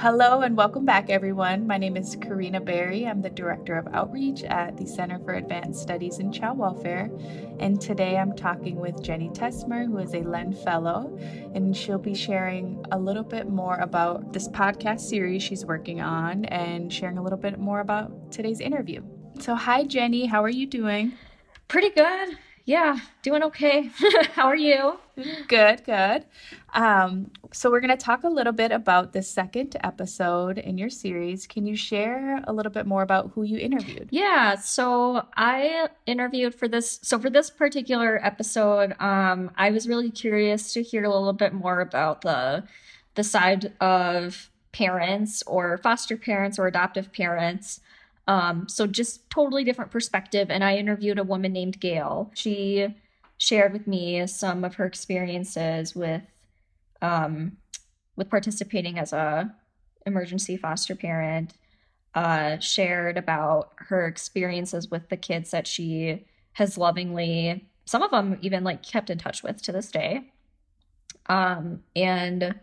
Hello and welcome back, everyone. My name is Karina Berry. I'm the Director of Outreach at the Center for Advanced Studies in Child Welfare. And today I'm talking with Jenny Tesmer, who is a LEND Fellow, and she'll be sharing a little bit more about this podcast series she's working on and sharing a little bit more about today's interview. So, hi, Jenny. How are you doing? Pretty good yeah, doing okay. How are you? Good, good. Um, so, we're going to talk a little bit about the second episode in your series. Can you share a little bit more about who you interviewed? Yeah, so I interviewed for this. So, for this particular episode, um, I was really curious to hear a little bit more about the the side of parents or foster parents or adoptive parents um, so just totally different perspective. And I interviewed a woman named Gail. She shared with me some of her experiences with um, with participating as a emergency foster parent. Uh, shared about her experiences with the kids that she has lovingly, some of them even like kept in touch with to this day. Um, and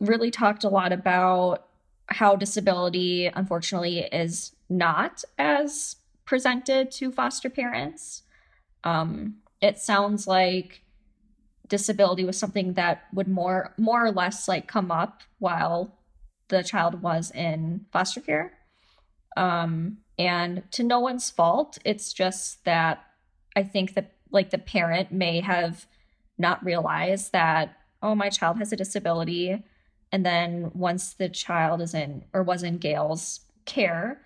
really talked a lot about how disability, unfortunately, is not as presented to foster parents. Um, it sounds like disability was something that would more more or less like come up while the child was in foster care. Um, and to no one's fault, it's just that I think that like the parent may have not realized that oh my child has a disability and then once the child is in or was in Gail's care,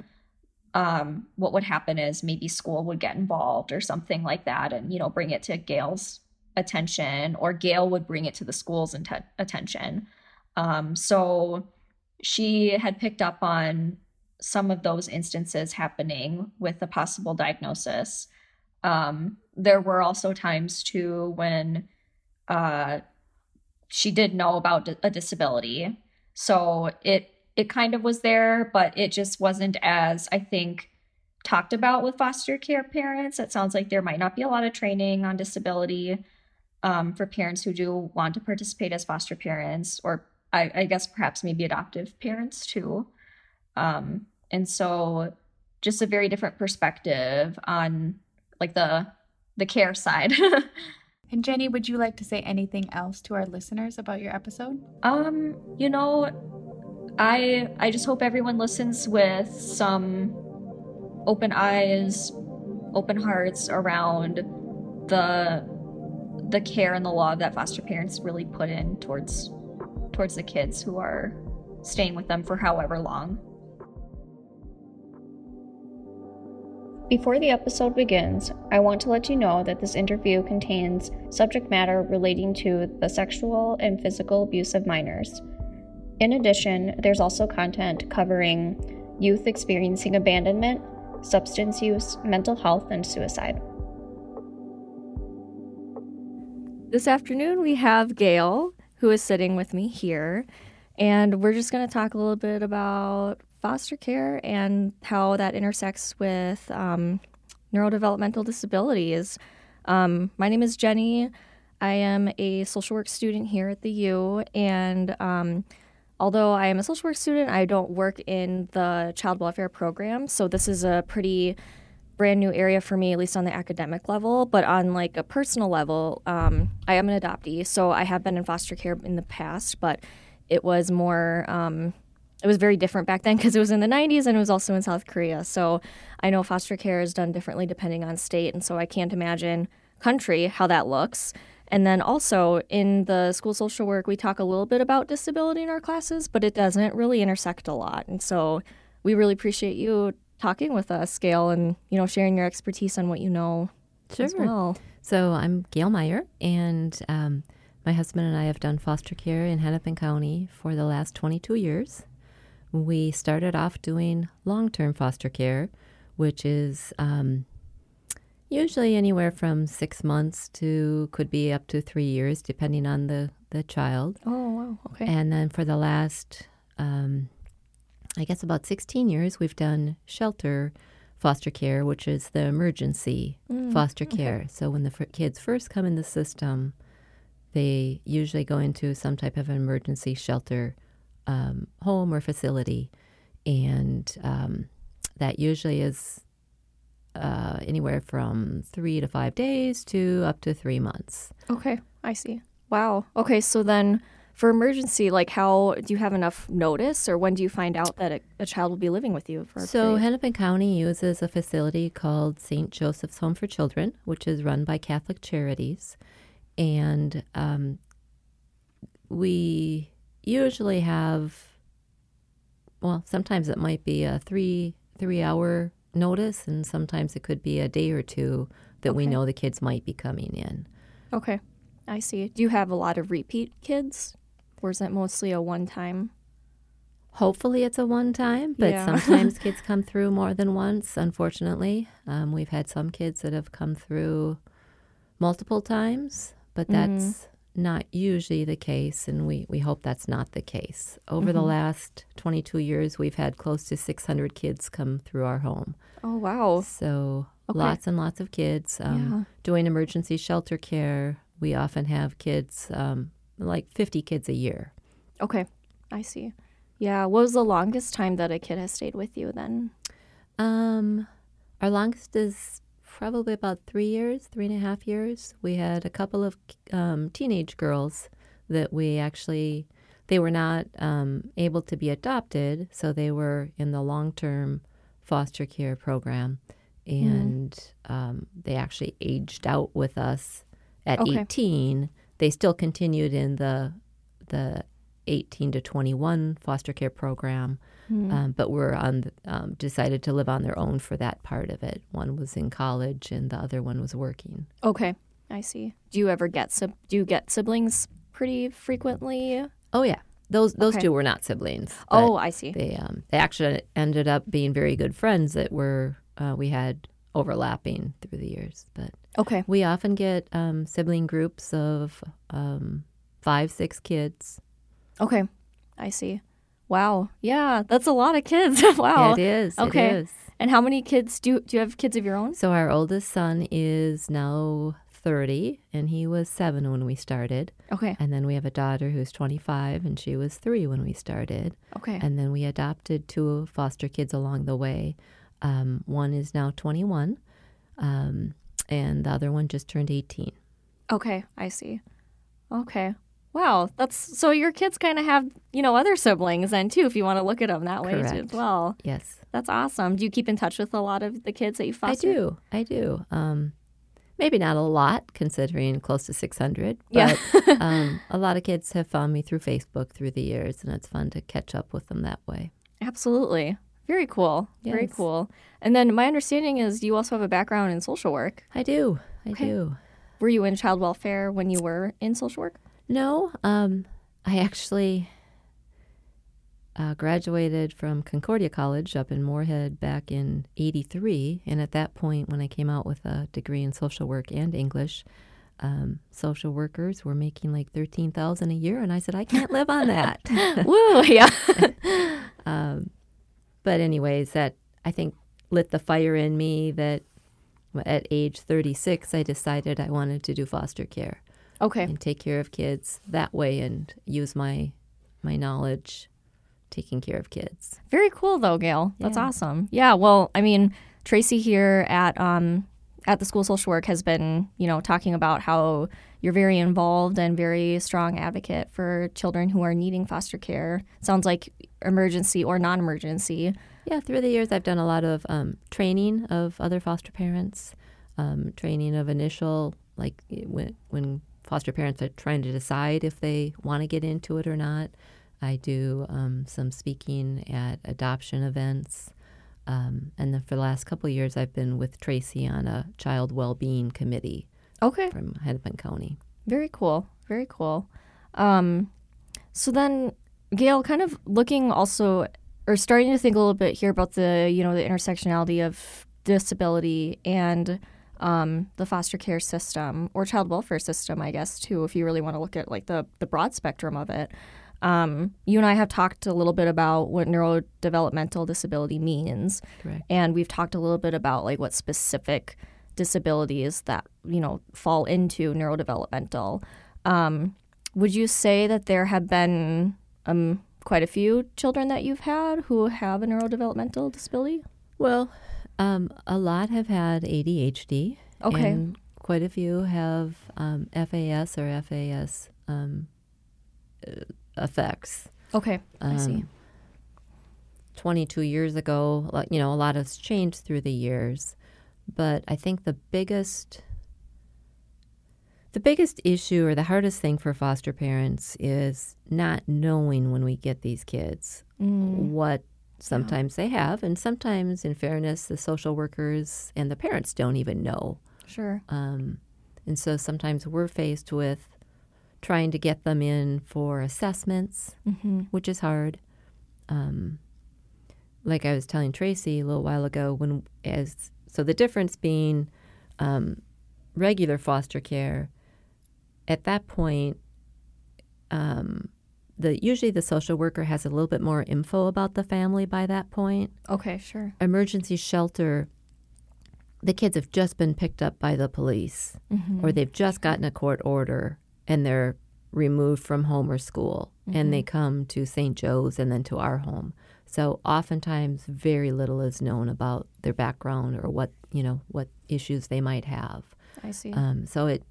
um, what would happen is maybe school would get involved or something like that and, you know, bring it to Gail's attention or Gail would bring it to the school's int- attention. Um, so she had picked up on some of those instances happening with a possible diagnosis. Um, there were also times too when uh, she did know about a disability. So it it kind of was there, but it just wasn't as I think talked about with foster care parents. It sounds like there might not be a lot of training on disability um, for parents who do want to participate as foster parents, or I, I guess perhaps maybe adoptive parents too. Um, and so, just a very different perspective on like the the care side. And Jenny, would you like to say anything else to our listeners about your episode? Um, you know, I I just hope everyone listens with some open eyes, open hearts around the the care and the love that foster parents really put in towards towards the kids who are staying with them for however long. Before the episode begins, I want to let you know that this interview contains subject matter relating to the sexual and physical abuse of minors. In addition, there's also content covering youth experiencing abandonment, substance use, mental health, and suicide. This afternoon, we have Gail, who is sitting with me here, and we're just going to talk a little bit about foster care and how that intersects with um, neurodevelopmental disabilities. Um, my name is Jenny. I am a social work student here at the U, and um, although I am a social work student, I don't work in the child welfare program. So this is a pretty brand new area for me, at least on the academic level. But on like a personal level, um, I am an adoptee, so I have been in foster care in the past, but it was more um, it was very different back then because it was in the 90s and it was also in South Korea. So I know foster care is done differently depending on state. And so I can't imagine country how that looks. And then also in the school social work, we talk a little bit about disability in our classes, but it doesn't really intersect a lot. And so we really appreciate you talking with us, Gail, and you know sharing your expertise on what you know sure. as well. So I'm Gail Meyer, and um, my husband and I have done foster care in Hennepin County for the last 22 years. We started off doing long term foster care, which is um, usually anywhere from six months to could be up to three years, depending on the, the child. Oh, wow. Okay. And then for the last, um, I guess, about 16 years, we've done shelter foster care, which is the emergency mm, foster okay. care. So when the f- kids first come in the system, they usually go into some type of emergency shelter um, home or facility, and um, that usually is uh, anywhere from three to five days to up to three months. Okay, I see. Wow. Okay, so then for emergency, like how do you have enough notice or when do you find out that a, a child will be living with you for So, period? Hennepin County uses a facility called St. Joseph's Home for Children, which is run by Catholic Charities. And um, we usually have, well, sometimes it might be a three three hour notice, and sometimes it could be a day or two that we know the kids might be coming in. Okay, I see. Do you have a lot of repeat kids or is it mostly a one time? Hopefully, it's a one time, but Yeah. sometimes kids come through more than once, unfortunately. Um, we've had some kids that have come through multiple times, but that's not usually the case, and we, we hope that's not the case. Over the last 22 years, we've had close to 600 kids come through our home. Oh, wow. So, Okay. lots and lots of kids. Um, Yeah. Doing emergency shelter care, we often have kids, um, like 50 kids a year. Okay, I see. Yeah, what was the longest time that a kid has stayed with you then? Um, our longest is probably about three years, three and a half years. We had a couple of um, teenage girls that we actually they were not um, able to be adopted, so they were in the long term foster care program, and um, they actually aged out with us at Okay. 18. They still continued in the the 18 to 21 foster care program, um, but were on the- um, decided to live on their own for that part of it. One was in college, and the other one was working. Okay, I see. Do you ever get sib- do you get siblings pretty frequently? Oh yeah, those those Okay. two were not siblings. Oh, I see. they um, they actually ended up being very good friends that were uh, we had overlapping through the years. But Okay. we often get um, sibling groups of um, five, six kids. Okay. I see. Wow. Yeah, that's a lot of kids. wow. It is. Okay. It is. And how many kids do do you have kids of your own? So our oldest son is now 30, and he was seven when we started. Okay. And then we have a daughter who's 25, and she was three when we started. Okay. And then we adopted two foster kids along the way. Um, one is now 21, um, and the other one just turned 18. Okay, I see. Okay. Wow, that's so your kids kind of have, you know, other siblings then too if you want to look at them that way too, as well. Yes, That's awesome. Do you keep in touch with a lot of the kids that you foster? I do. I do. Um, maybe not a lot, considering close to 600. But Yeah. um, a lot of kids have found me through Facebook through the years, and it's fun to catch up with them that way. Absolutely. Very cool. Very cool. And then my understanding is you also have a background in social work. I do. I Okay. do. Were you in child welfare when you were in social work? No, um, I actually uh, graduated from Concordia College up in Moorhead back in '83, and at that point, when I came out with a degree in social work and English, um, social workers were making like thirteen thousand a year, and I said I can't live on that. Woo, yeah. um, but anyways, that I think lit the fire in me that at age 36, I decided I wanted to do foster care okay. and take care of kids that way and use my my knowledge taking care of kids. Very cool though, Gail. That's awesome. Yeah, well, I mean, Tracy here at um at the school of social work has been, you know, talking about how you're very involved and very strong advocate for children who are needing foster care. Sounds like emergency or non-emergency. Yeah, through the years, I've done a lot of um, training of other foster parents, um, training of initial, like when, when foster parents are trying to decide if they want to get into it or not. I do um, some speaking at adoption events. Um, and then for the last couple of years, I've been with Tracy on a child well-being committee Okay. from Hennepin County. Very cool. Very cool. Um, so then, Gail, kind of looking also, or starting to think a little bit here about the, you know, the intersectionality of disability and um, the foster care system or child welfare system, I guess, too, if you really want to look at like the, the broad spectrum of it. Um, you and I have talked a little bit about what neurodevelopmental disability means. Correct. And we've talked a little bit about like what specific disabilities that, you know, fall into neurodevelopmental. Um, would you say that there have been um, quite a few children that you've had who have a neurodevelopmental disability? Well, um, a lot have had ADHD. Okay. And quite a few have um, FAS or FAS um, uh, effects. Okay, I see. Um, 22 years ago, you know, a lot has changed through the years. But I think the biggest the biggest issue or the hardest thing for foster parents is not knowing when we get these kids Mm, what sometimes they have and sometimes in fairness the social workers and the parents don't even know sure. um, and so sometimes we're faced with trying to get them in for assessments Mm-hmm. which is hard. Um, like I was telling Tracy a little while ago, when as so the difference being um, regular foster care, at that point, um, the usually the social worker has a little bit more info about the family by that point. Okay, sure. Emergency shelter, the kids have just been picked up by the police, Mm-hmm. or they've just gotten a court order and they're removed from home or school and they come to St. Joe's and then to our home. So oftentimes very little is known about their background or what, you know, what issues they might have. I see. Um, so it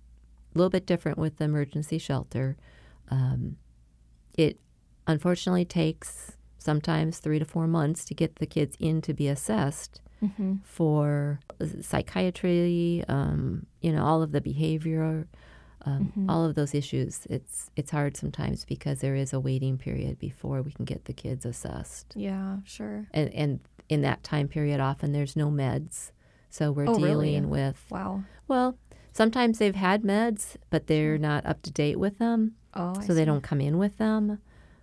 a little bit different with the emergency shelter. Um, it unfortunately takes sometimes three to four months to get the kids in to be assessed mm-hmm. for psychiatry, um, you know, all of the behavior, um, Mhm. all of those issues. It's it's hard sometimes because there is a waiting period before we can get the kids assessed, Yeah, sure. and and in that time period, often there's no meds, so we're Oh, dealing really? with Wow. well. Sometimes they've had meds, but they're not up to date with them, Oh, I so they don't come in with them.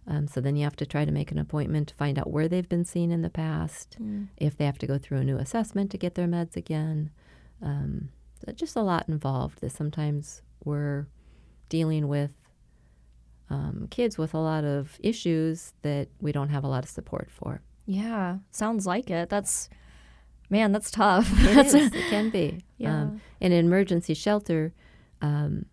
Um, so then you have to try to make an appointment to find out where they've been seen in the past Mm. if they have to go through a new assessment to get their meds again. Um, so just a lot involved that sometimes we're dealing with um, kids with a lot of issues that we don't have a lot of support for. Yeah, sounds like it. That's man, that's tough. It That's- It can be. Yeah. Um, in an emergency shelter, um,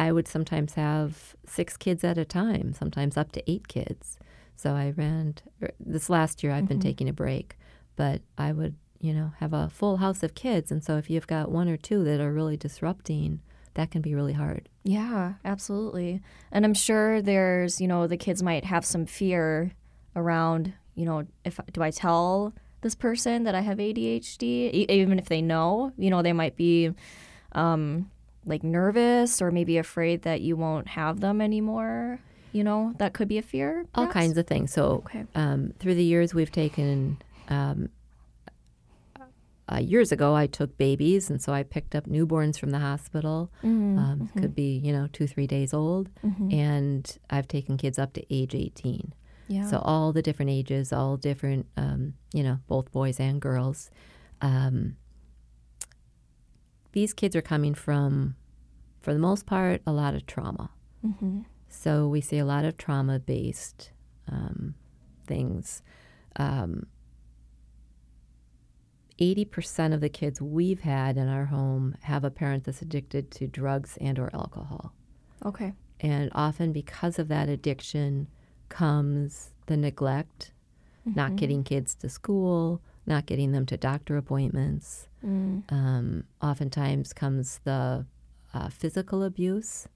I would sometimes have six kids at a time, sometimes up to eight kids. So I ran, er, this last year I've been Mhm. taking a break, but I would, you know, have a full house of kids. And so if you've got one or two that are really disrupting, that can be really hard. Yeah, absolutely. And I'm sure there's, you know, the kids might have some fear around, you know, if do I tell this person that I have ADHD, E- even if they know, you know, they might be um like nervous or maybe afraid that you won't have them anymore. You know, that could be a fear. All kinds of things. So Okay. um, through the years, we've taken. Um, uh, years ago, I took babies, and so I picked up newborns from the hospital. Mm, Um, Could be, you know, two, three days old. mhm. And I've taken kids up to age 18. Yeah. So all the different ages, all different, um, you know, both boys and girls. Um, these kids are coming from, for the most part, a lot of trauma. hmm So we see a lot of trauma based um, things. Um, 80% of the kids we've had in our home have a parent that's addicted to drugs and or alcohol. Okay. And often because of that addiction comes the neglect, not Mhm. getting kids to school, not getting them to doctor appointments. Mm. Um, oftentimes comes the uh, physical abuse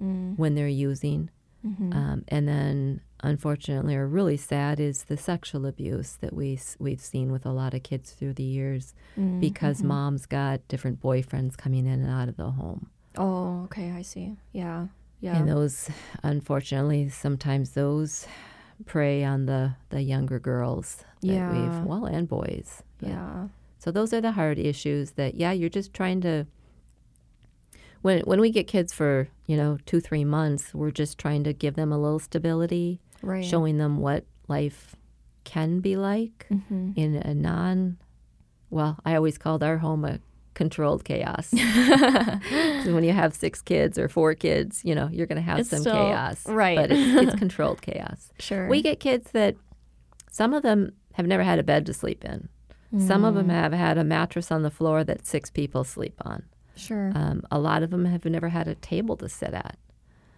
Mm. when they're using. Mhm. Um, and then, unfortunately, or really sad, is the sexual abuse that we we've seen with a lot of kids through the years Mm, because mhm. mom's got different boyfriends coming in and out of the home. Oh, okay. I see. Yeah. Yeah. And those, unfortunately, sometimes those prey on the the younger girls. Yeah. We've, well, and boys. But- yeah. So those are the hard issues that, yeah, you're just trying to. When when we get kids for you know two three months, we're just trying to give them a little stability, Right. showing them what life can be like hmm in a non. Well, I always called our home a controlled chaos. when you have six kids or four kids, you know you're going to have It's some still- chaos, right. But it's, it's controlled chaos. Sure. We get kids that some of them have never had a bed to sleep in. Some of them Mm. have had a mattress on the floor that six people sleep on. Sure. Um, a lot of them have never had a table to sit at.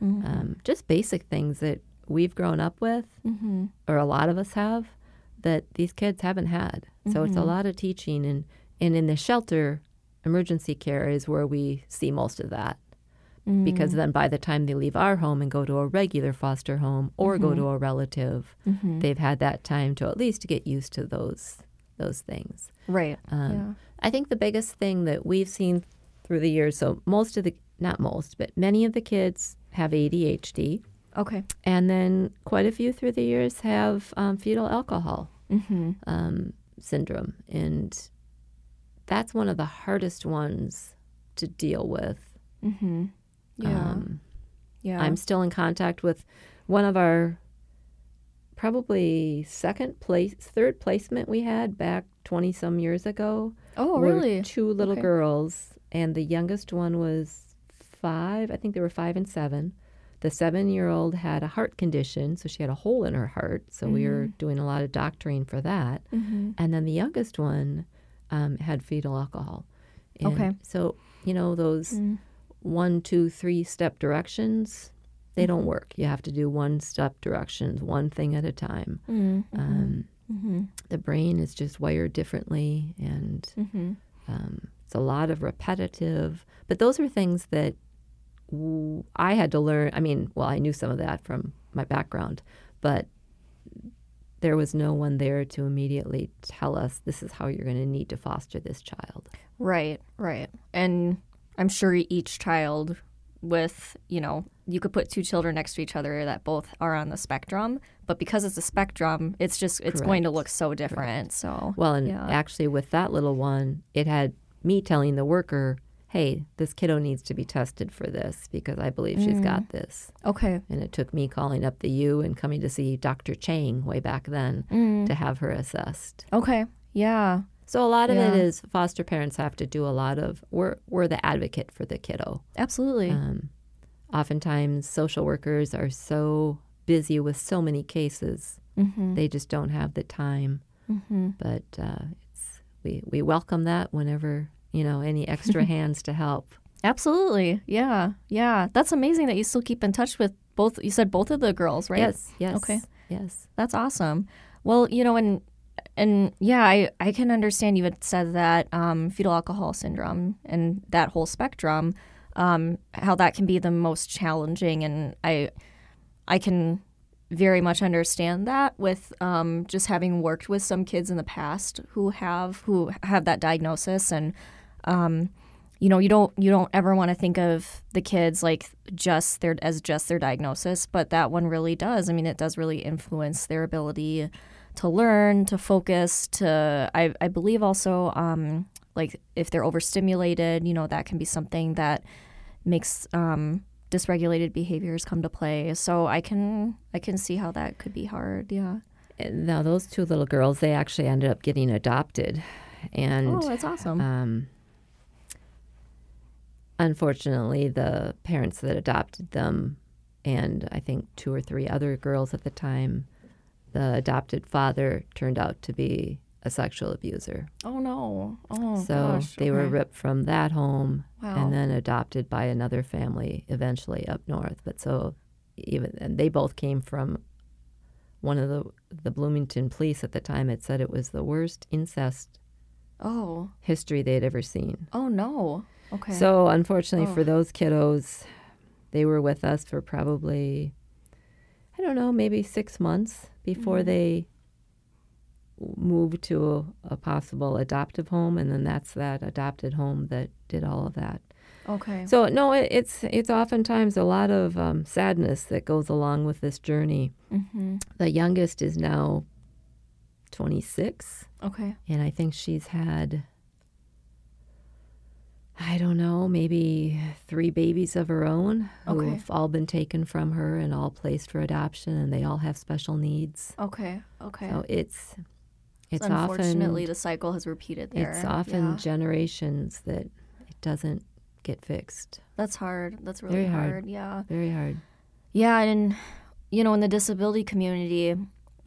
Mhm. Um, just basic things that we've grown up with, Mm-hmm. or a lot of us have, that these kids haven't had. So it's a lot of teaching, and and in the shelter, emergency care is where we see most of that. Because then by the time they leave our home and go to a regular foster home or go to a relative, they've had that time to at least get used to those those things. Right. Um, yeah. I think the biggest thing that we've seen through the years, so most of the, not most, but many of the kids have ADHD, Okay. and then quite a few through the years have um, fetal alcohol Mm-hmm. um, syndrome. And that's one of the hardest ones to deal with. Mm-hmm. Yeah. Um, yeah. I'm still in contact with one of our probably second place, third placement we had back 20 some years ago. oh, really? Two little Okay. girls, and the youngest one was five. I think they were five and seven. The seven year old had a heart condition, so she had a hole in her heart. So we were doing a lot of doctoring for that. Mm-hmm. And then the youngest one um, had fetal alcohol. And Okay. So, you know, those one, two, three step directions, they don't work. You have to do one step directions, one thing at a time. Mm-hmm. Um, Mm-hmm. the brain is just wired differently and Mm-hmm. um, it's a lot of repetitive but those are things that w- i had to learn i mean well i knew some of that from my background but there was no one there to immediately tell us this is how you're going to need to foster this child Right, right. And I'm sure each child with, you know, you could put two children next to each other that both are on the spectrum, but because it's a spectrum, it's just it's going to look so different. So well and Yeah. actually with that little one it had me telling the worker hey this kiddo needs to be tested for this because i believe she's got this okay. And it took me calling up the U and coming to see Dr. Chang way back then Mm. to have her assessed. Okay. Yeah. So a lot of it Yeah. is foster parents have to do a lot of we're we're the advocate for the kiddo. Absolutely. Um, oftentimes social workers are so busy with so many cases mm-hmm. they just don't have the time. Mm-hmm. But uh, it's we we welcome that whenever you know any extra hands to help. Absolutely. Yeah. Yeah. That's amazing that you still keep in touch with both you said both of the girls, right? Yes, yes, Okay. yes. That's awesome. Well, you know, and and yeah, I I can understand you had said that um, fetal alcohol syndrome and that whole spectrum, um, how that can be the most challenging, and I I can very much understand that with um, just having worked with some kids in the past who have who have that diagnosis and um, you know you don't you don't ever want to think of the kids like just their as just their diagnosis but that one really does. I mean it does really influence their ability to learn to focus to i, I believe also um, like if they're overstimulated you know that can be something that makes um, dysregulated behaviors come to play. So i can i can see how that could be hard yeah. Now those two little girls, they actually ended up getting adopted, and oh that's awesome. um, unfortunately, the parents that adopted them, and I think two or three other girls at the time, the adopted father turned out to be a sexual abuser. oh no oh so gosh. they were ripped from that home Wow. and then adopted by another family eventually up north. But so even and they both came from one of the the Bloomington police at the time had said it was the worst incest oh history they'd ever seen. oh no okay So unfortunately Oh. for those kiddos, they were with us for probably I don't know, maybe six months before Mm-hmm. they moved to a, a possible adoptive home, and then that's that adopted home that did all of that. okay So no, it, it's it's oftentimes a lot of um, sadness that goes along with this journey. mm-hmm. The youngest is now twenty six, okay and I think she's had I don't know, maybe three babies of her own Okay. who've all been taken from her and all placed for adoption, and they all have special needs. okay okay So it's it's So unfortunately often the cycle has repeated there it's often yeah. generations that it doesn't get fixed. that's hard that's really Very hard. hard. yeah Very hard. Yeah, and you know, in the disability community,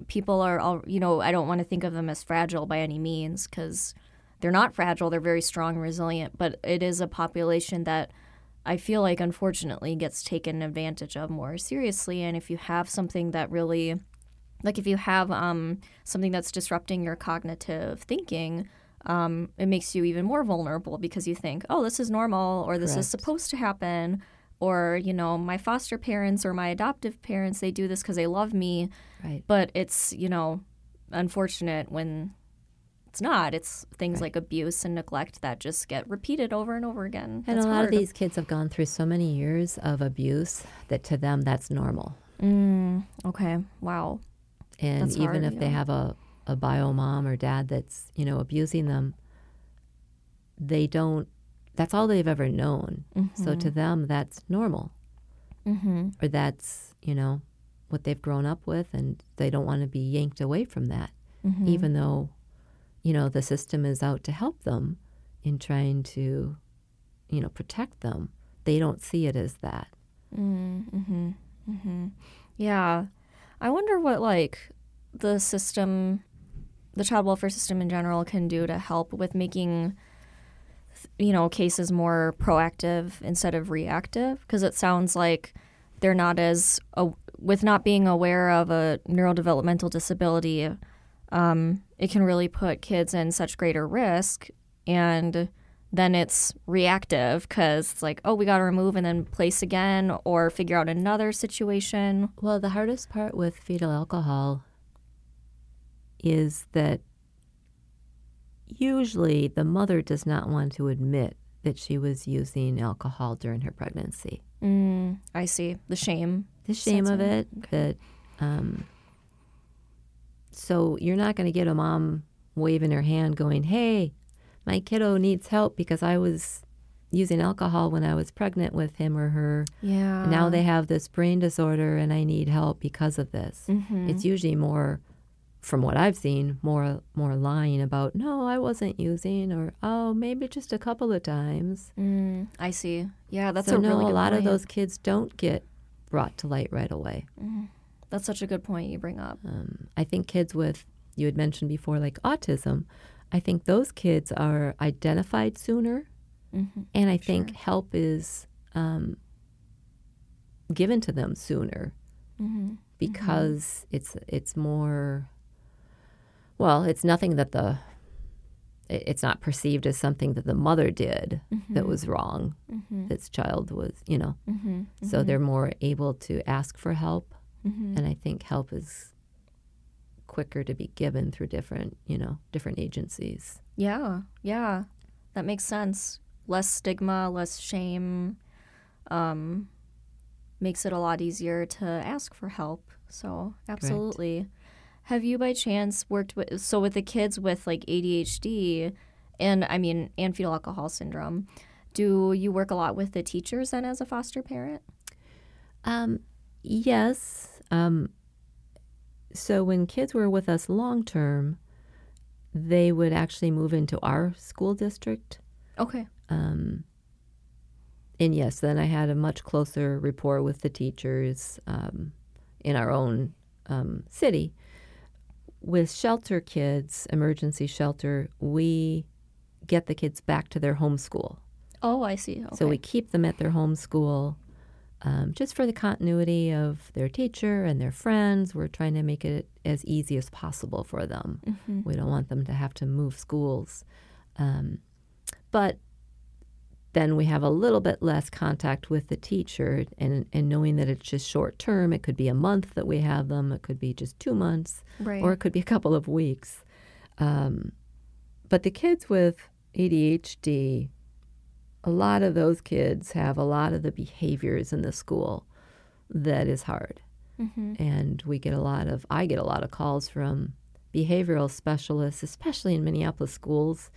people are all you know. I don't want to think of them as fragile by any means because they're not fragile. They're very strong, and resilient. But it is a population that I feel like unfortunately gets taken advantage of more seriously. And if you have something that really, like if you have um, something that's disrupting your cognitive thinking, um, it makes you even more vulnerable because you think, oh, this is normal or this is supposed to happen. Or, you know, my foster parents or my adoptive parents, they do this because they love me. Right. But it's, you know, unfortunate when it's not. It's things like abuse and neglect that just get repeated over and over again. And That's a lot hard. of these kids have gone through so many years of abuse that to them that's normal. Mm, okay. Wow. And That's even hard, if they have a, a bio mom or dad that's, you know, abusing them, they don't, that's all they've ever known. So to them, that's normal. Mm-hmm. Or that's, you know, what they've grown up with. And they don't want to be yanked away from that, Mm-hmm. even though, you know, the system is out to help them in trying to, you know, protect them. They don't see it as that. Mm-hmm. Mm-hmm. Yeah. I wonder what like the system, the child welfare system in general, can do to help with making, you know, cases more proactive instead of reactive. Because it sounds like they're not as with not being aware of a neurodevelopmental disability. Um, it can really put kids in such greater risk, and then it's reactive because it's like, oh, we got to remove and then place again or figure out another situation. Well, the hardest part with fetal alcohol is that usually the mother does not want to admit that she was using alcohol during her pregnancy. Mm, I see. The shame. The shame of it that um, so you're not going to get a mom waving her hand going, "Hey, my kiddo needs help because I was using alcohol when I was pregnant with him or her. Yeah. now they have this brain disorder and I need help because of this." Mhm. It's usually more from what I've seen, more more lying about, "No, I wasn't using," or "Oh, maybe just a couple of times." Mm, I see. Yeah, that's so a no, really a lot of those kids don't get brought to light right away. That's such a good point you bring up. Um, I think kids with, you had mentioned before, like autism, I think those kids are identified sooner. Mm-hmm. And I think help is um, given to them sooner Mm-hmm. because it's it's more, well, it's nothing that the, it- it's not perceived as something that the mother did that was wrong. Mm-hmm. This child was, you know, Mm-hmm. so they're more able to ask for help. Mm-hmm. and I think help is quicker to be given through different, you know, different agencies. Yeah, yeah, that makes sense. Less stigma, less shame, um, makes it a lot easier to ask for help. So absolutely. Have you by chance worked with so with the kids with like ADHD and I mean and fetal alcohol syndrome? Do you work a lot with the teachers then as a foster parent? Um, yes. Um, so when kids were with us long term, they would actually move into our school district. Okay. Um, and yes, then I had a much closer rapport with the teachers um, in our own um, city. With shelter kids, emergency shelter, we get the kids back to their home school. Oh, I see. Okay. So we keep them at their home school um, just for the continuity of their teacher and their friends. We're trying to make it as easy as possible for them. Mm-hmm. We don't want them to have to move schools. Um, but then we have a little bit less contact with the teacher and, and knowing that it's just short term. It could be a month that we have them, it could be just two months, right. or it could be a couple of weeks. Um, but the kids with ADHD, a lot of those kids have a lot of the behaviors in the school that is hard. mm-hmm. And we get a lot of, I get a lot of calls from behavioral specialists, especially in Minneapolis schools,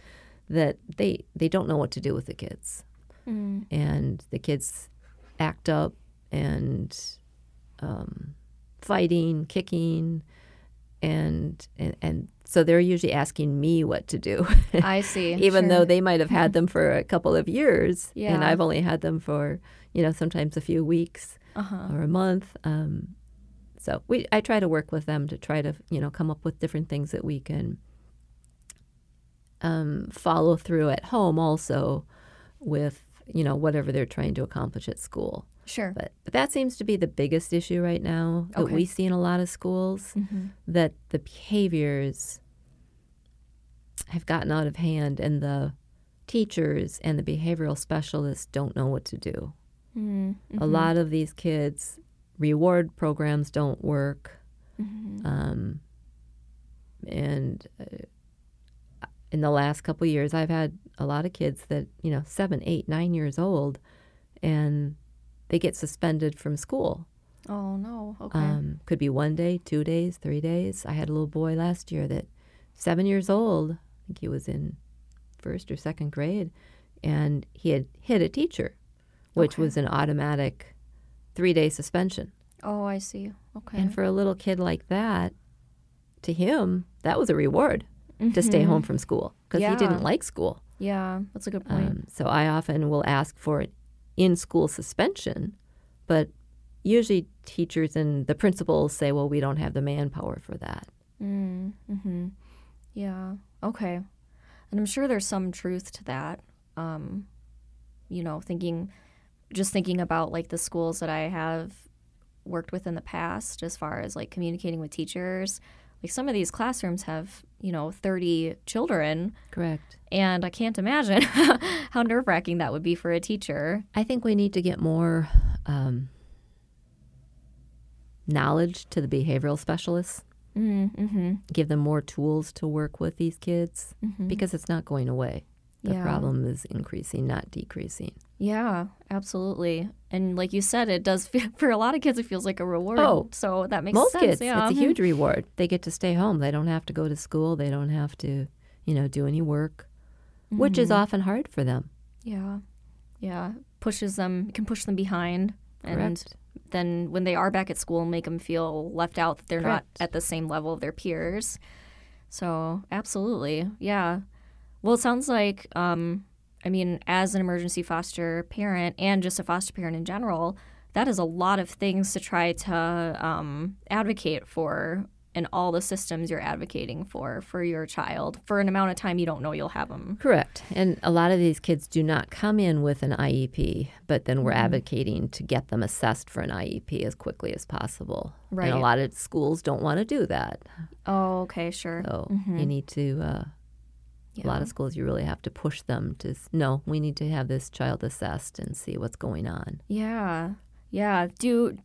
that they, they don't know what to do with the kids. mm And the kids act up and um, fighting, kicking, and, and, and so they're usually asking me what to do. I see. even Sure. though they might have had them for a couple of years and I've only had them for you know sometimes a few weeks Uh-huh. or a month um, so we I try to work with them to try to you know come up with different things that we can um, follow through at home also with you know, whatever they're trying to accomplish at school. Sure. But, but that seems to be the biggest issue right now that Okay. we see in a lot of schools that the behaviors have gotten out of hand and the teachers and the behavioral specialists don't know what to do. A lot of these kids, reward programs don't work. Um, and uh, in the last couple years, I've had a lot of kids that, you know, seven, eight, nine years old, and they get suspended from school. Oh no. Okay. Um, could be one day, two days, three days. I had a little boy last year that seven years old, I think he was in first or second grade, and he had hit a teacher, which Okay. was an automatic three day suspension. oh, I see. Okay. And for a little kid like that, to him, that was a reward to stay home from school because he didn't like school. yeah, that's a good point. Um, so I often will ask for an in school suspension, but usually teachers and the principals say, well, we don't have the manpower for that. Mm, mm-hmm. Yeah. Okay. And I'm sure there's some truth to that. Um, you know, thinking, just thinking about like the schools that I have worked with in the past, as far as like communicating with teachers. Like some of these classrooms have, you know, 30 children, Correct. and I can't imagine how nerve wracking that would be for a teacher. I think we need to get more um, knowledge to the behavioral specialists, Mm-hmm. give them more tools to work with these kids because it's not going away. The Yeah. problem is increasing, not decreasing. Yeah, absolutely. And like you said, it does feel, for a lot of kids, it feels like a reward. Oh, so that makes Most sense. kids, yeah. it's a huge reward. They get to stay home. They don't have to go to school. They don't have to, you know, do any work, which is Mm-hmm. often hard for them. Yeah, yeah. Pushes them, can push them behind, and then when they are back at school, make them feel left out that they're Correct. not at the same level of their peers. So absolutely, yeah. Well, it sounds like, um, I mean, as an emergency foster parent and just a foster parent in general, that is a lot of things to try to um, advocate for in all the systems you're advocating for for your child for an amount of time you don't know you'll have them. Correct. And a lot of these kids do not come in with an IEP, but then Mm-hmm. we're advocating to get them assessed for an IEP as quickly as possible. Right. And a lot of schools don't want to do that. Oh, okay, sure. So you need to, uh, a lot of schools, you really have to push them to, no, we need to have this child assessed and see what's going on. Yeah. Yeah. Do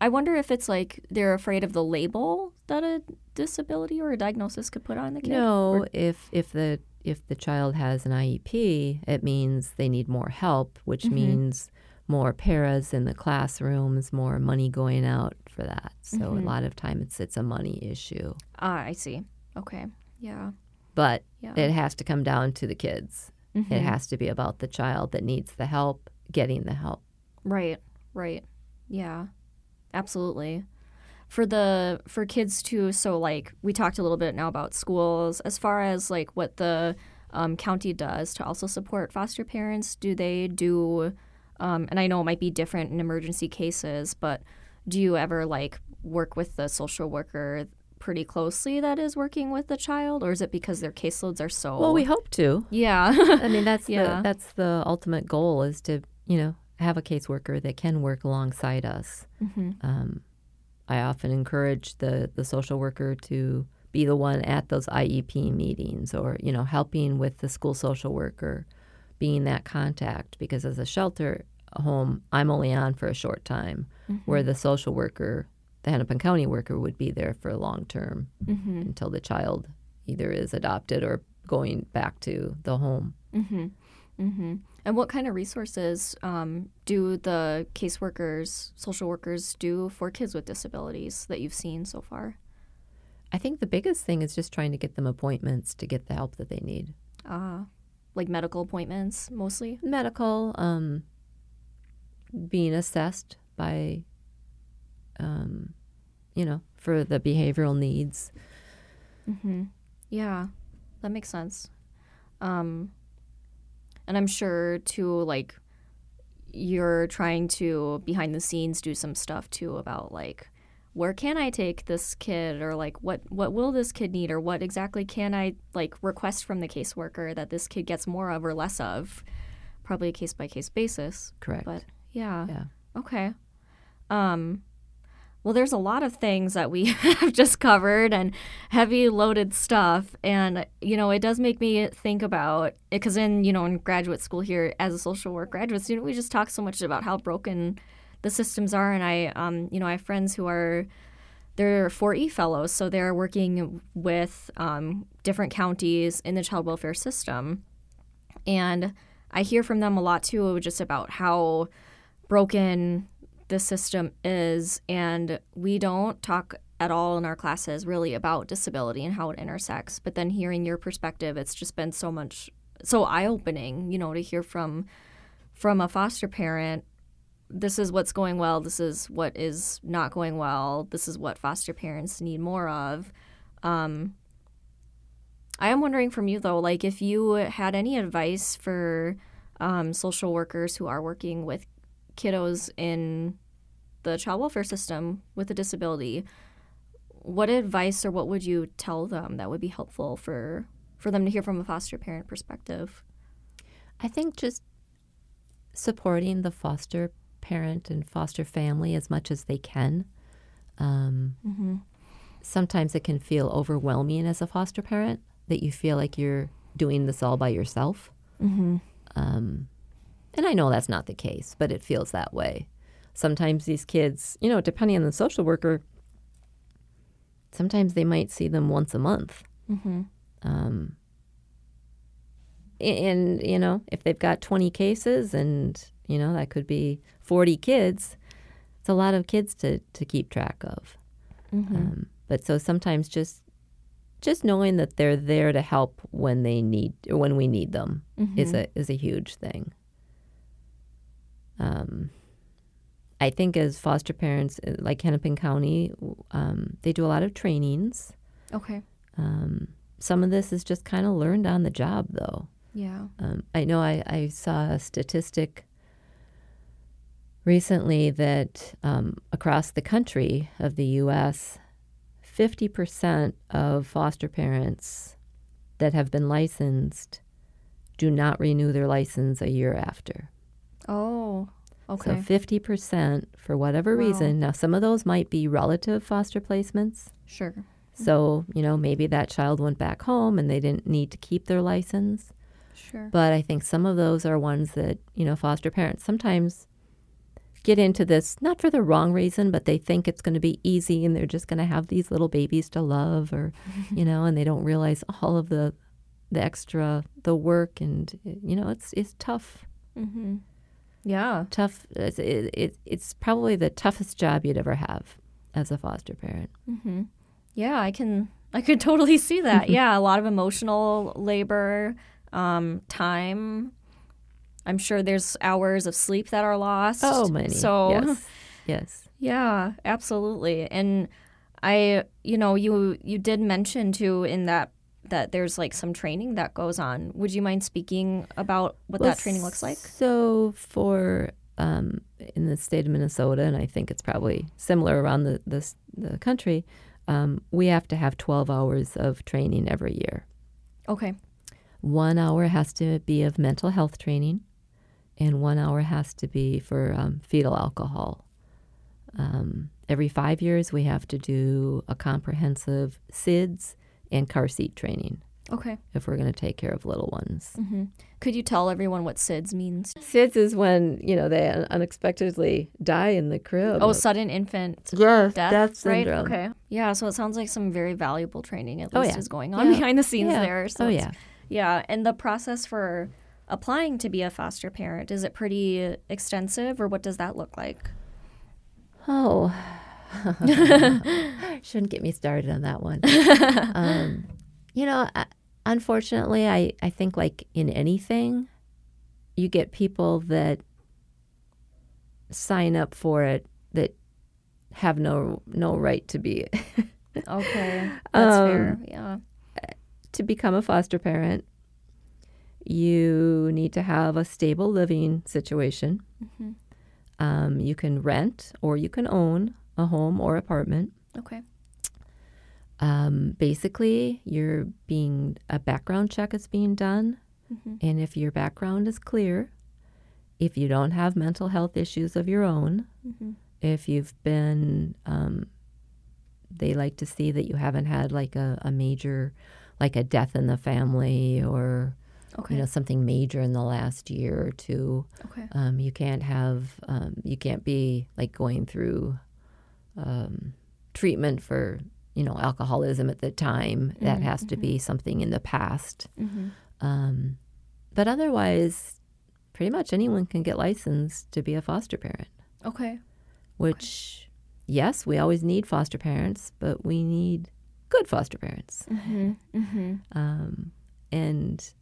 I wonder if it's like they're afraid of the label that a disability or a diagnosis could put on the kid? No, if if the if the child has an IEP, it means they need more help, which Mm-hmm. means more paras in the classrooms, more money going out for that. So Mm-hmm. a lot of time it's it's a money issue, Ah, I see. Okay. Yeah. But Yeah. Mm-hmm. it has to come down to the kids. It has to be about the child that needs the help, getting the help. Right. Right. Yeah. Absolutely. For the for kids too, so like we talked a little bit now about schools as far as like what the um, county does to also support foster parents. Do they do um, and I know it might be different in emergency cases, but do you ever like work with the social worker pretty closely that is working with the child or is it because their caseloads are so Well, we hope to. Yeah. I mean, that's Yeah. the that's the ultimate goal is to you know have a caseworker that can work alongside us. Mm-hmm. Um, I often encourage the the social worker to be the one at those IEP meetings, or you know, helping with the school social worker, being that contact. Because as a shelter home, I'm only on for a short time, where the social worker, the Hennepin County worker, would be there for long term mm-hmm. until the child either is adopted or going back to the home. Mm-hmm. Mm-hmm. And what kind of resources um, do the caseworkers, social workers do for kids with disabilities that you've seen so far? I think the biggest thing is just trying to get them appointments to get the help that they need. Uh, like medical appointments mostly? Medical, um, being assessed by, um, you know, for the behavioral needs. Mm-hmm. Yeah, that makes sense. Um, and I'm sure too, like you're trying to behind the scenes do some stuff too about like where can I take this kid or like what what will this kid need or what exactly can I like request from the caseworker that this kid gets more of or less of. probably a case by case basis. Correct. But yeah. Yeah. Okay. Um well there's a lot of things that we have just covered and heavy loaded stuff. And you know it does make me think about it cuz in you know in graduate school here as a social work graduate student we just talk so much about how broken the systems are. And I um you know I have friends who are they're 4E fellows so they're working with um, different counties in the child welfare system. And I hear from them a lot too just about how broken the system is and we don't talk at all in our classes really about disability and how it intersects but then hearing your perspective it's just been so much so eye-opening you know to hear from from a foster parent this is what's going well this is what is not going well this is what foster parents need more of. Um, i am wondering from you though like if you had any advice for um, social workers who are working with kiddos in the child welfare system with a disability what advice or what would you tell them that would be helpful for for them to hear from a foster parent perspective I think just supporting the foster parent and foster family as much as they can. Um, mm-hmm. Sometimes it can feel overwhelming as a foster parent that you feel like you're doing this all by yourself. Mm-hmm. Um, and I know that's not the case, but it feels that way. Sometimes these kids, you know, depending on the social worker, sometimes they might see them once a month. Mm-hmm. Um, and, you know, if they've got 20 cases and, you know, that could be 40 kids, it's a lot of kids to, to keep track of. Mm-hmm. Um, but so sometimes just just knowing that they're there to help when they need or when we need them is Mm-hmm. a is a huge thing. Um, I think as foster parents, uh, like Hennepin County, um, they do a lot of trainings. okay Um, some of this is just kind of learned on the job, though. yeah Um, I know I, I saw a statistic recently that um, across the country of the U.S., 50% of foster parents that have been licensed do not renew their license a year after. oh okay So 50% for whatever Wow. reason. Now, some of those might be relative foster placements. sure So, you know, maybe that child went back home and they didn't need to keep their license. sure But I think some of those are ones that, you know, foster parents sometimes get into this not for the wrong reason, but they think it's going to be easy and they're just going to have these little babies to love or, you know, and they don't realize all of the the extra the work and you know, it's it's tough. mm-hmm. Yeah Tough it's, it, it, it's probably the toughest job you'd ever have as a foster parent. Mm-hmm. Yeah, I can. I could totally see that. yeah, a lot of emotional labor, um, time. I'm sure there's hours of sleep that are lost. Oh, many. So yes. Yes. yeah, absolutely. And I, you know, you you did mention too in that that there's like some training that goes on. Would you mind speaking about what Well, that training looks like? So for um, in the state of Minnesota, and I think it's probably similar around the the, the country, um, we have to have 12 hours of training every year. Okay. One hour has to be of mental health training, and one hour has to be for um, fetal alcohol. Um, every five years, we have to do a comprehensive SIDS and car seat training Okay. if we're going to take care of little ones. hmm Could you tell everyone what SIDS means? SIDS is when you know they unexpectedly die in the crib. Oh, sudden infant yes, death, death right? syndrome. Okay. Yeah, so it sounds like some very valuable training at Oh, least yeah. is going on Yeah. behind the scenes Yeah. there. So oh yeah. Yeah, and the process for applying to be a foster parent, is it pretty extensive or what does that look like? Oh, shouldn't get me started on that one. um, you know, I, unfortunately, I I think like in anything, you get people that sign up for it that have no no right to be Okay. That's Um, fair. Yeah. to become a foster parent, you need to have a stable living situation. Mm-hmm. Um, you can rent or you can own a home or apartment. Okay. Um, basically, you're being a background check is being done, Mhm. and if your background is clear, if you don't have mental health issues of your own, Mm-hmm. if you've been, um, they like to see that you haven't had like a, a major, like a death in the family or, Okay. you know, something major in the last year or two. okay. Um, you can't have, um, you can't be like going through um, treatment for, you know, alcoholism at the time. That has to be something in the past. Mm-hmm. Um, but otherwise, pretty much anyone can get licensed to be a foster parent, Okay. which, yes, we always need foster parents, but we need good foster parents. Mm-hmm. Mm-hmm. Um, and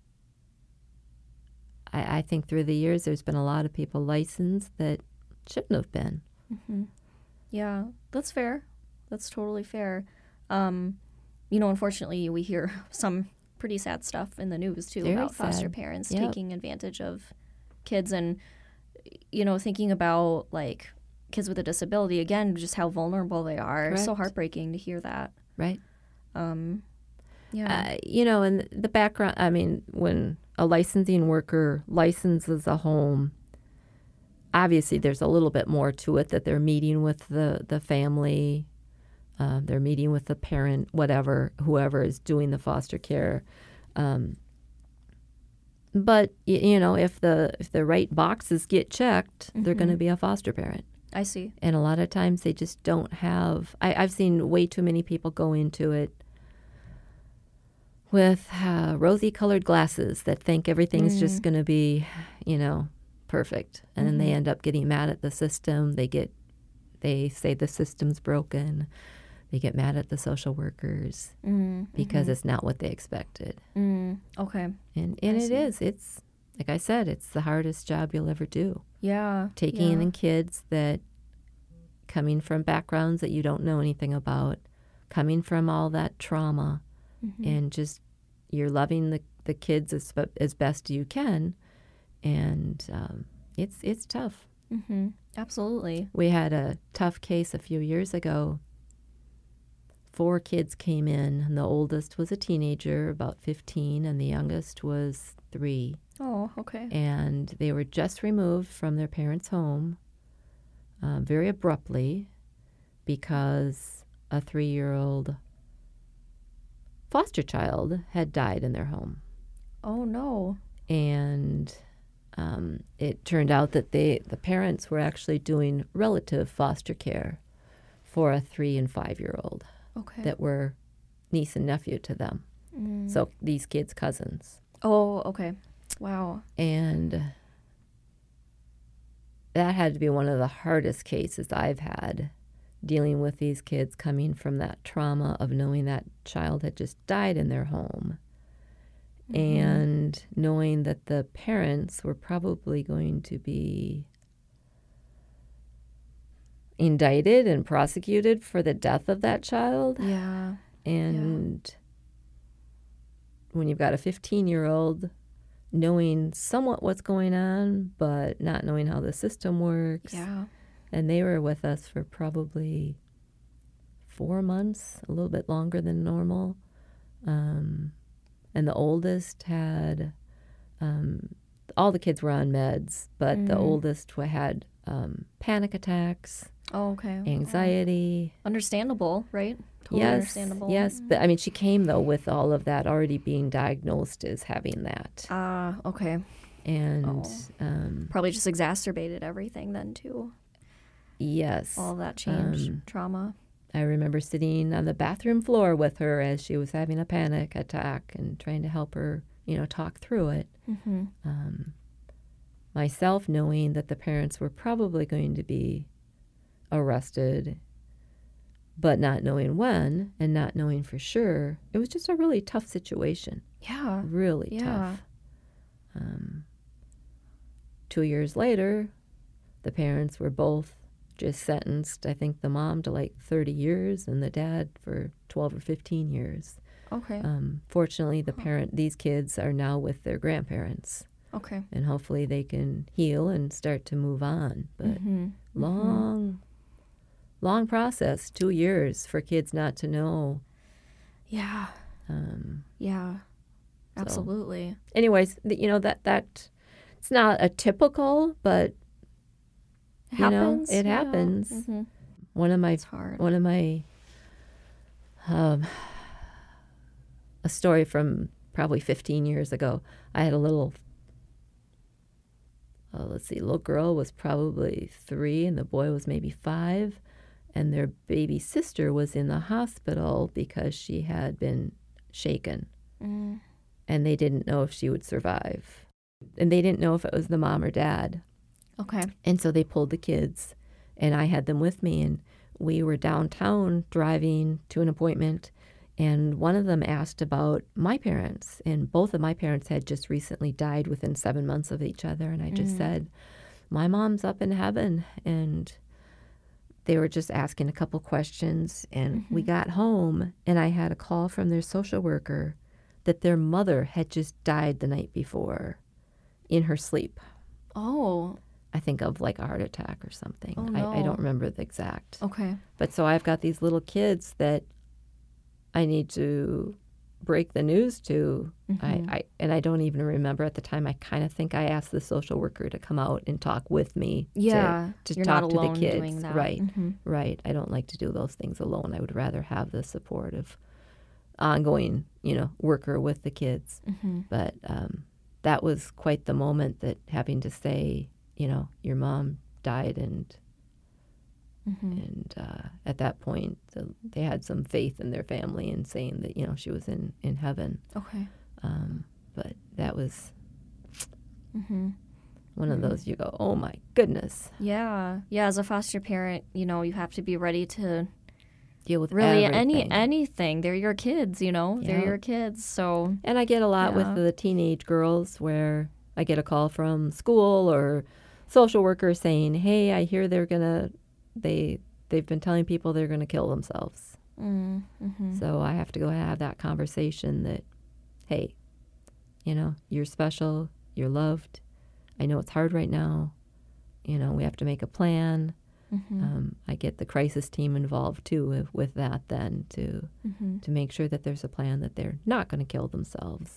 I, I think through the years, there's been a lot of people licensed that shouldn't have been. Mm-hmm. Yeah, that's fair. That's totally fair. Um, you know, unfortunately, we hear some pretty sad stuff in the news too Very about foster parents Yep. taking advantage of kids and you know thinking about like kids with a disability again just how vulnerable they are so heartbreaking to hear that Right. um yeah Uh, you know, and the background, I mean, when a licensing worker licenses a home, obviously there's a little bit more to it that they're meeting with the, the family, uh, they're meeting with the parent, whatever, whoever is doing the foster care. Um, but you know, if the if the right boxes get checked, they're going to be a foster parent. i see And a lot of times they just don't have. I, I've seen way too many people go into it with uh, rosy colored glasses that think everything's just going to be, you know, perfect. And then they end up getting mad at the system. They get, they say the system's broken. They get mad at the social workers mm, because it's not what they expected. mm, okay And, and it see. is. It's, like I said, it's the hardest job you'll ever do yeah taking yeah. in kids that coming from backgrounds that you don't know anything about, coming from all that trauma, Mm-hmm. and just you're loving the, the kids as, as best you can, and um, it's it's tough. mm-hmm. absolutely We had a tough case a few years ago. Four kids came in, and the oldest was a teenager, about 15, and the youngest was three oh okay and they were just removed from their parents' home uh, very abruptly because a three year old foster child had died in their home. oh no And um, it turned out that they, the parents were actually doing relative foster care for a three and five year old okay that were niece and nephew to them. Mm. So these kids' cousins. oh okay wow And that had to be one of the hardest cases I've had dealing with these kids coming from that trauma of knowing that child had just died in their home and knowing that the parents were probably going to be indicted and prosecuted for the death of that child. yeah And when you've got a 15 year old knowing somewhat what's going on, but not knowing how the system works. yeah And they were with us for probably four months, a little bit longer than normal. Um, and the oldest had, um, all the kids were on meds, but the Mhm. oldest had um, panic attacks, oh okay anxiety. understandable right totally yes, understandable yes. But I mean, she came though with all of that already being diagnosed as having that, ah okay and Oh. um, probably just exacerbated everything then too yes, all that change Um, trauma I remember sitting on the bathroom floor with her as she was having a panic attack and trying to help her, you know, talk through it. mm-hmm. Um, myself knowing that the parents were probably going to be arrested, but not knowing when and not knowing for sure, it was just a really tough situation. yeah Really Yeah. tough. Um, two years later, the parents were both just sentenced. I think the mom to like 30 years and the dad for 12 or 15 years. okay Um, fortunately, the parent, these kids are now with their grandparents, okay and hopefully they can heal and start to move on. But mm-hmm. long, long process, two years for kids not to know. yeah Um, yeah absolutely anyways, you know that that it's not a typical, but It You know, it yeah. happens. Mhm. one of my It's hard. one of my um, a story from probably 15 years ago. I had a little uh, let's see, little girl was probably three, and the boy was maybe five, and their baby sister was in the hospital because she had been shaken, Mm. and they didn't know if she would survive, and they didn't know if it was the mom or dad. Okay. And so they pulled the kids, and I had them with me, and we were downtown driving to an appointment. And one of them asked about my parents, and both of my parents had just recently died within seven months of each other. And I just mm. said, My mom's up in heaven. And they were just asking a couple questions. And we mm-hmm. got home, and I had a call from their social worker that their mother had just died the night before in her sleep. Oh. I think of like a heart attack or something. Oh, I, I don't remember the exact. Okay. But so I've got these little kids that I need to break the news to. Mm-hmm. I, I and I don't even remember at the time. I kind of think I asked the social worker to come out and talk with me. Yeah. to, You're talk to the kids. doing that. Right, Mhm. right. I don't like to do those things alone. I would rather have the support of ongoing, you know, worker with the kids. Mm-hmm. But um, that was quite the moment that having to say, you know, your mom died, and Mm-hmm. and uh, at that point, the, they had some faith in their family and saying that you know she was in in heaven. Okay. Um, but that was Mm-hmm. one of those you go, oh my goodness, Yeah. Yeah. As a foster parent, you know, you have to be ready to deal with really any anything. They're your kids, you know. They're your kids. So And I get a lot Yeah. with the teenage girls where I get a call from school or social worker saying, "Hey, I hear they're gonna they they've been telling people they're gonna kill themselves." mm, mm-hmm. So I have to go have that conversation that, hey, you know, you're special, you're loved. I know it's hard right now. You know, we have to make a plan. Mm-hmm. Um, I get the crisis team involved too with, with that then to Mm-hmm. to make sure that there's a plan that they're not going to kill themselves.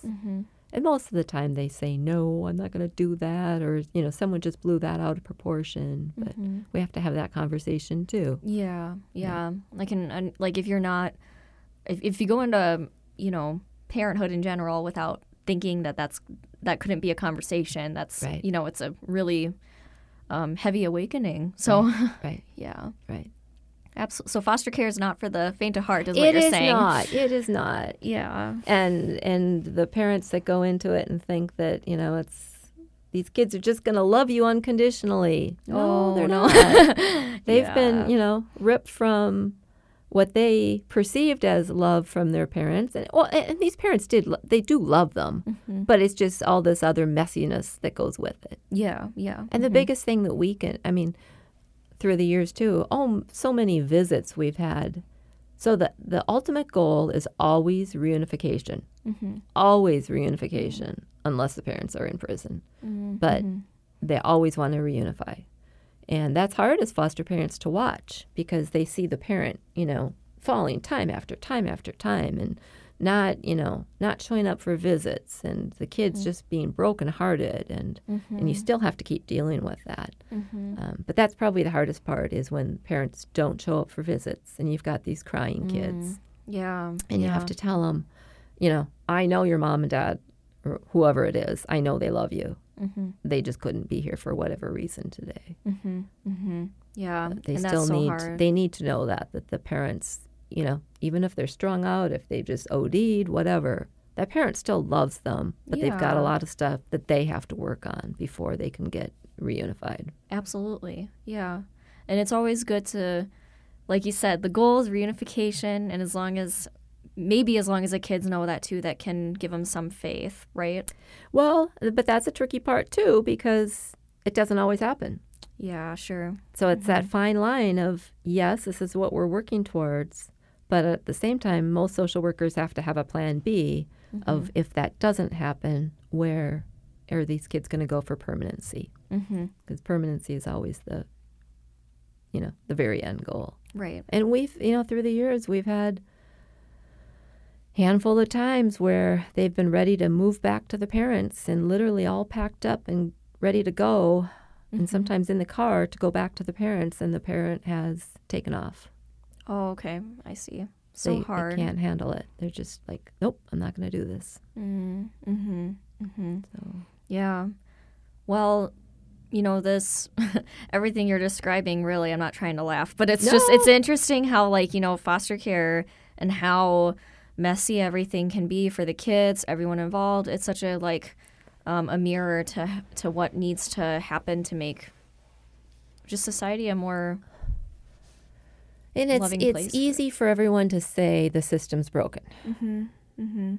And most of the time they say, no, I'm not going to do that. Or, you know, someone just blew that out of proportion. But Mm-hmm. we have to have that conversation too. Yeah, yeah. Like, and, and like if you're not, if if you go into you know parenthood in general without thinking that that's that couldn't be a conversation, that's Right. you know it's a really um, heavy awakening. So Right, yeah, right. Absolutely. So foster care is not for the faint of heart, is It what you're is saying. It is not. It is not. Yeah. And and the parents that go into it and think that, you know, it's these kids are just going to love you unconditionally. No, Oh, they're not. They've Yeah. been, you know, ripped from what they perceived as love from their parents. And well, and these parents did lo- they do love them, Mm-hmm. but it's just all this other messiness that goes with it. Yeah, yeah. And the biggest thing that we can, I mean, through the years too, oh, so many visits we've had. So the the ultimate goal is always reunification, Mm-hmm. always reunification, unless the parents are in prison. Mm-hmm. But they always want to reunify, and that's hard as foster parents to watch because they see the parent, you know, falling time after time after time, and not, you know, not showing up for visits, and the kids just being brokenhearted, and and you still have to keep dealing with that. Um, but that's probably the hardest part is when parents don't show up for visits, and you've got these crying kids, Yeah. and you have to tell them, you know, I know your mom and dad, or whoever it is, I know they love you. Mm-hmm. They just couldn't be here for whatever reason today. Mm-hmm. Mm-hmm. Yeah. They and still that's so need hard. they need to know that that the parents, you know, even if they're strung out, if they've just OD'd, whatever, that parent still loves them, but they've got a lot of stuff that they have to work on before they can get reunified. Absolutely. Yeah. And it's always good to, like you said, the goal is reunification. And as long as, maybe as long as the kids know that too, that can give them some faith, right? Well, but that's a tricky part too because it doesn't always happen. Yeah, sure. So it's that mm-hmm. fine line of yes, this is what we're working towards, but at the same time, most social workers have to have a plan B of if that doesn't happen, where are these kids going to go for permanency? Mm-hmm. Because permanency is always the, you know, the very end goal. Right. And we've, you know, through the years, we've had handful of times where they've been ready to move back to the parents and literally all packed up and ready to go, Mm-hmm. and sometimes in the car to go back to the parents, and the parent has taken off. Oh, okay. I see. So they, hard. They can't handle it. They're just like, nope, I'm not going to do this. Mm, mm-hmm. Mm-hmm. So Yeah. Well, you know, this everything you're describing really, I'm not trying to laugh, but it's just it's interesting how like, you know, foster care and how messy everything can be for the kids, everyone involved. It's such a like um, a mirror to to what needs to happen to make just society a more and it's it's place. easy for everyone to say the system's broken. mm-hmm, mm-hmm.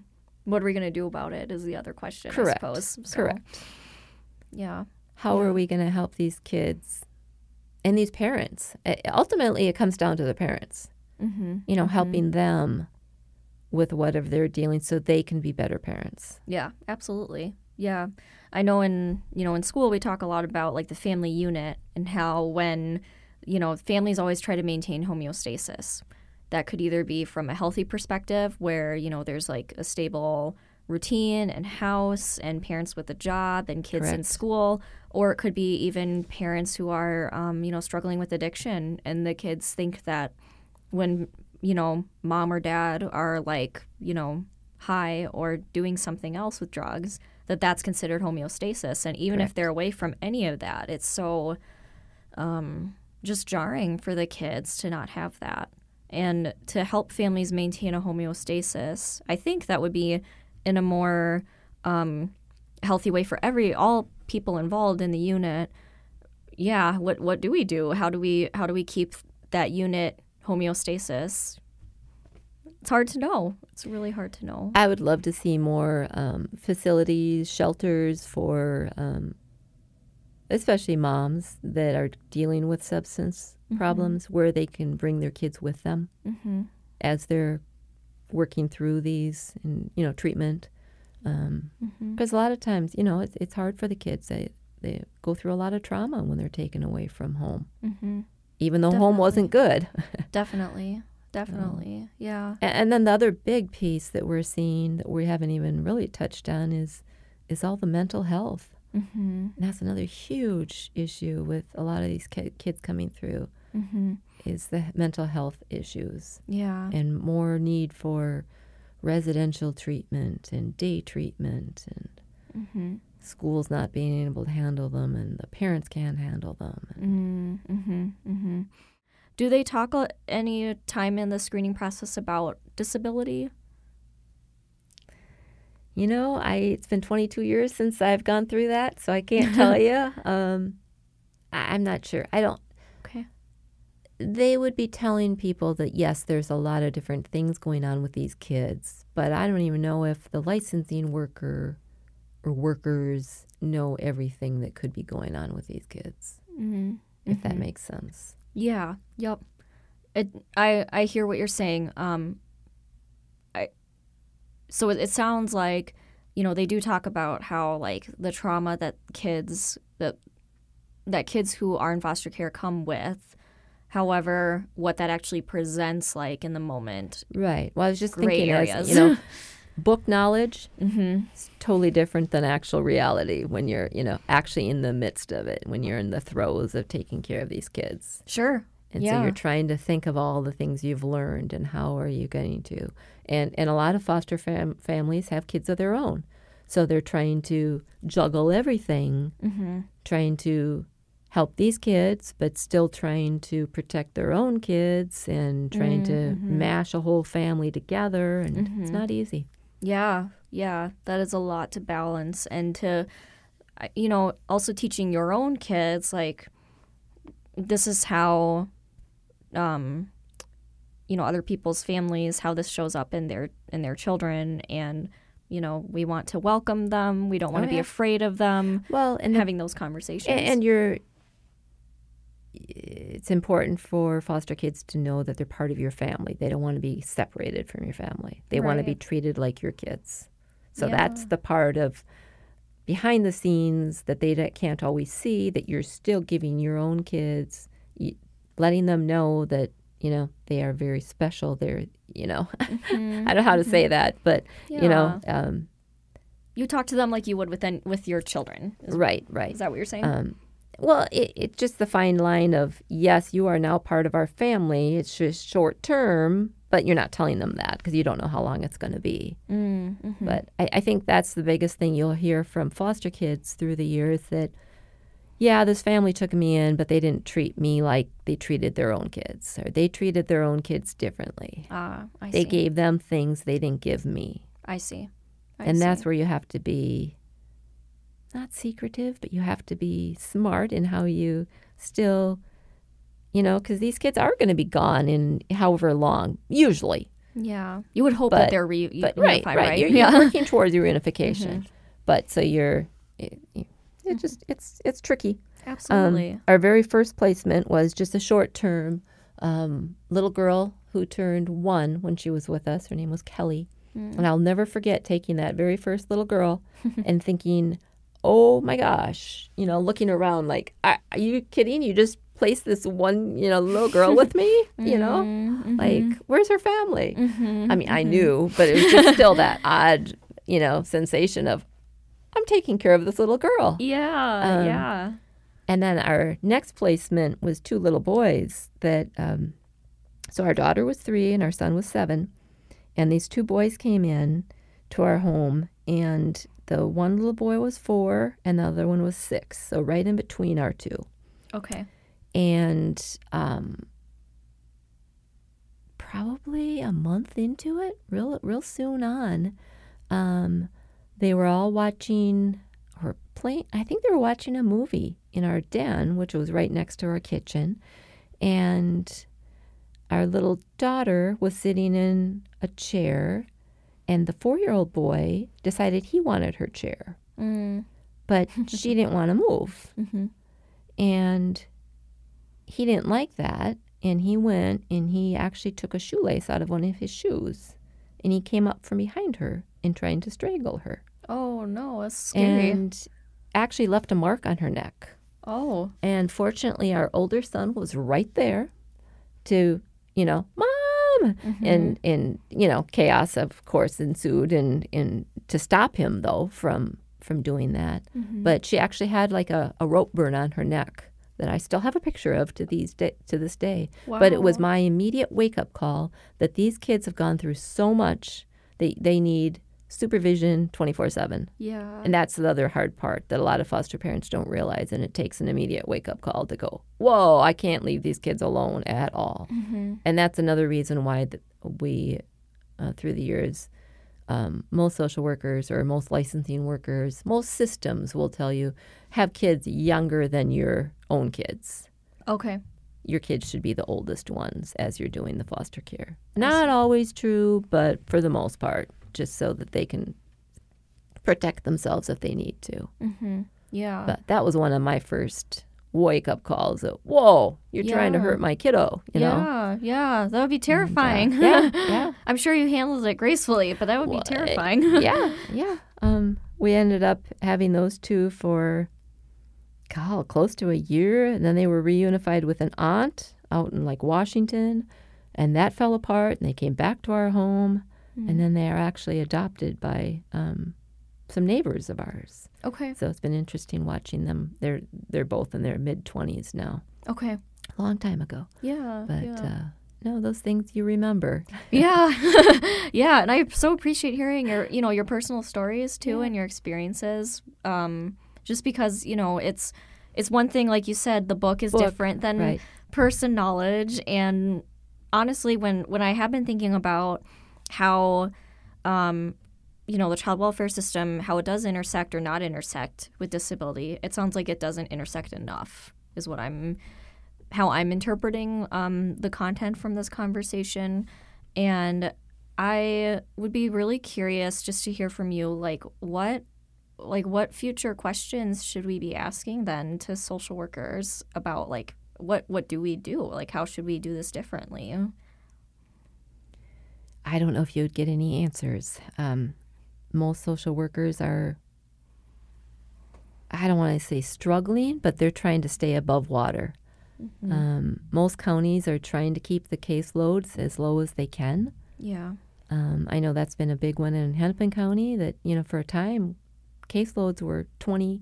what are we gonna do about it is the other question, Correct. I suppose. So, Correct. Yeah. How Yeah. are we going to help these kids and these parents? Uh, Ultimately, it comes down to the parents. Mm-hmm. You know, helping them with whatever they're dealing, so they can be better parents. Yeah, absolutely. Yeah. I know in, you know, in school we talk a lot about like the family unit and how when, you know, families always try to maintain homeostasis. That could either be from a healthy perspective where, you know, there's like a stable routine and house and parents with a job and kids in school, or it could be even parents who are, um, you know, struggling with addiction and the kids think that when, you know, mom or dad are like, you know, high or doing something else with drugs, that that's considered homeostasis. And even if they're away from any of that, it's so um, just jarring for the kids to not have that. And to help families maintain a homeostasis, I think that would be in a more um, healthy way for every all people involved in the unit. Yeah, what what do we do? How do we how do we keep that unit homeostasis? It's hard to know. It's really hard to know. I would love to see more um, facilities, shelters for um, especially moms that are dealing with substance problems where they can bring their kids with them Mm-hmm. as they're working through these and you know treatment um, Mm-hmm. because a lot of times you know it's, it's hard for the kids they they go through a lot of trauma when they're taken away from home Mm-hmm. even though home wasn't good Definitely. Definitely. Yeah. A- and then the other big piece that we're seeing that we haven't even really touched on is is all the mental health Mm-hmm. that's another huge issue with a lot of these ki- kids coming through Mm-hmm. is the mental health issues Yeah. and more need for residential treatment and day treatment and Mm-hmm. schools not being able to handle them and the parents can't handle them. Mm-hmm. Mm-hmm. Do they talk any time in the screening process about disability? You know, I it's been 22 years since I've gone through that, so I can't tell you. Um, I, I'm not sure. I don't. Okay. They would be telling people that yes, there's a lot of different things going on with these kids, but I don't even know if the licensing worker or workers know everything that could be going on with these kids. Mm-hmm. If that makes sense. Yeah. Yep. It, I I hear what you're saying. Um. So it, it sounds like, you know, they do talk about how like the trauma that kids that that kids who are in foster care come with. However, what that actually presents like in the moment. Right. Well, I was just Gray thinking, areas. as you know, book knowledge Mm-hmm. is totally different than actual reality when you're, you know, actually in the midst of it, when you're in the throes of taking care of these kids. Sure. And so you're trying to think of all the things you've learned and how are you going to. And and a lot of foster fam- families have kids of their own. So they're trying to juggle everything, Mm-hmm. trying to help these kids, but still trying to protect their own kids and trying to mash a whole family together. And it's not easy. Yeah, yeah, that is a lot to balance and to, you know, also teaching your own kids like this is how, um, you know, other people's families how this shows up in their in their children and. You know, we want to welcome them. We don't want Oh, to be afraid of them. Well, and having those conversations. A- And you're, it's important for foster kids to know that they're part of your family. They don't want to be separated from your family. They want to be treated like your kids. So Yeah. that's the part of behind the scenes that they can't always see that you're still giving your own kids, letting them know that you know they are very special. They're you know I don't know how to say that, but you know um, You talk to them like you would with an, with your children. Is, right, right. is that what you're saying? Um, well, it, it's just the fine line of yes, you are now part of our family. It's just short term, but you're not telling them that because you don't know how long it's going to be. mm, mhm. But I, I think that's the biggest thing you'll hear from foster kids through the years that, yeah, this family took me in, but they didn't treat me like they treated their own kids, or they treated their own kids differently. Ah, I They see. gave them things they didn't give me. I see. I and see. that's where you have to be not secretive, but you have to be smart in how you still, you know, because these kids are going to be gone in however long, usually. Yeah. You would hope But- that they're re- But right, reunified, right, right? You're, yeah. you're working towards reunification, but so you're, it, it just it's it's tricky. Um, Absolutely. our very first placement was just a short term um, little girl who turned one when she was with us. Her name was Kelly. And I'll never forget taking that very first little girl and thinking, oh my gosh, you know, looking around like, are, are you kidding? You just placed this one, you know, little girl with me, you know? Mm-hmm. Like, where's her family? I mean, I knew, but it was just still that odd, you know, sensation of, I'm taking care of this little girl. yeah. um, yeah. And then our next placement was two little boys that, um, so our daughter was three and our son was seven. And these two boys came in to our home, and the one little boy was four and the other one was six. So right in between our two. Okay. And um, probably a month into it, real, real soon on, um, they were all watching or playing. I think they were watching a movie in our den, which was right next to our kitchen, and our little daughter was sitting in a chair, and the four-year-old boy decided he wanted her chair, Mm. but she didn't want to move, Mhm. and he didn't like that, and he went and he actually took a shoelace out of one of his shoes, and he came up from behind her and trying to strangle her. Oh no, that's scary. and actually left a mark on her neck. oh. And fortunately, our older son was right there to, you know, mom, mm-hmm. and and you know, chaos of course ensued, and and to stop him though from from doing that. Mm-hmm. But she actually had like a, a rope burn on her neck that I still have a picture of to these day, to this day. Wow. But it was my immediate wake up call that these kids have gone through so much. They they need supervision 24 7 Yeah. and that's the other hard part that a lot of foster parents don't realize. And it takes an immediate wake up call to go, whoa, I can't leave these kids alone at all. And that's another reason why th- we, uh, through the years, um, most social workers or most licensing workers, most systems will tell you have kids younger than your own kids. okay. Your kids should be the oldest ones as you're doing the foster care. Not always true, but for the most part, just so that they can protect themselves if they need to. Mm-hmm. Yeah. But that was one of my first wake up calls of, whoa, you're trying to hurt my kiddo, you know? yeah, yeah, that would be terrifying. yeah, yeah. I'm sure you handled it gracefully, but that would Well, be terrifying. yeah, yeah. Um, we ended up having those two for, God, close to a year. And then they were reunified with an aunt out in like Washington. And that fell apart. And they came back to our home. And then they are actually adopted by um, some neighbors of ours. okay. So it's been interesting watching them. They're they're both in their mid twenties now. Okay. A long time ago. Yeah. But yeah. uh, no, those things you remember. yeah yeah and i so appreciate hearing your you know your personal stories too and your experiences um just because you know it's it's one thing like you said the book is Book, different than right. person knowledge and honestly when when i have been thinking about how um you know the child welfare system how it does intersect or not intersect with disability it sounds like it doesn't intersect enough is what i'm how I'm interpreting um, the content from this conversation. And I would be really curious just to hear from you, like what, like what future questions should we be asking then to social workers about like what what do we do? Like how should we do this differently? I don't know if you'd get any answers. Um, most social workers are, I don't want to say struggling, but they're trying to stay above water. Um, most counties are trying to keep the caseloads as low as they can. Yeah. Um, I know that's been a big one in Hennepin County that, you know, for a time caseloads were 20,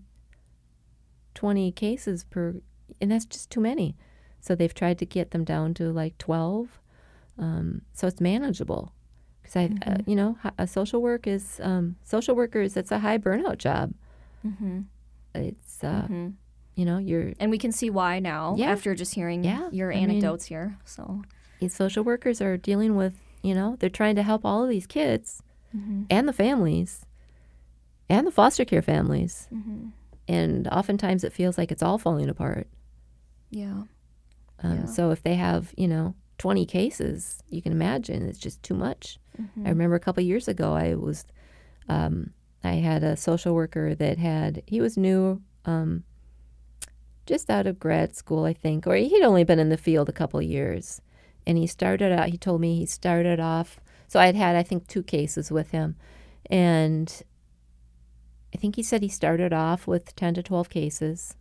20 cases per, and that's just too many. So they've tried to get them down to like 12. Um, so it's manageable. Because I, uh, you know, a social work is, um, social workers, it's a high burnout job. Mm-hmm. It's, uh, Mm-hmm. you know, you're, And we can see why now Yeah. after just hearing Yeah, your I mean- anecdotes here. So, social workers are dealing with, you know, they're trying to help all of these kids Mm-hmm. and the families and the foster care families. Mm-hmm. And oftentimes it feels like it's all falling apart. yeah. Um, Yeah. So if they have, you know, 20 cases, you can imagine it's just too much. Mm-hmm. I remember a couple of years ago, I was, um, I had a social worker that had, he was new, um, just out of grad school, I think, or he'd only been in the field a couple of years. And he started out, he told me he started off, so I'd had, I think, two cases with him. And I think he said he started off with 10 to 12 cases.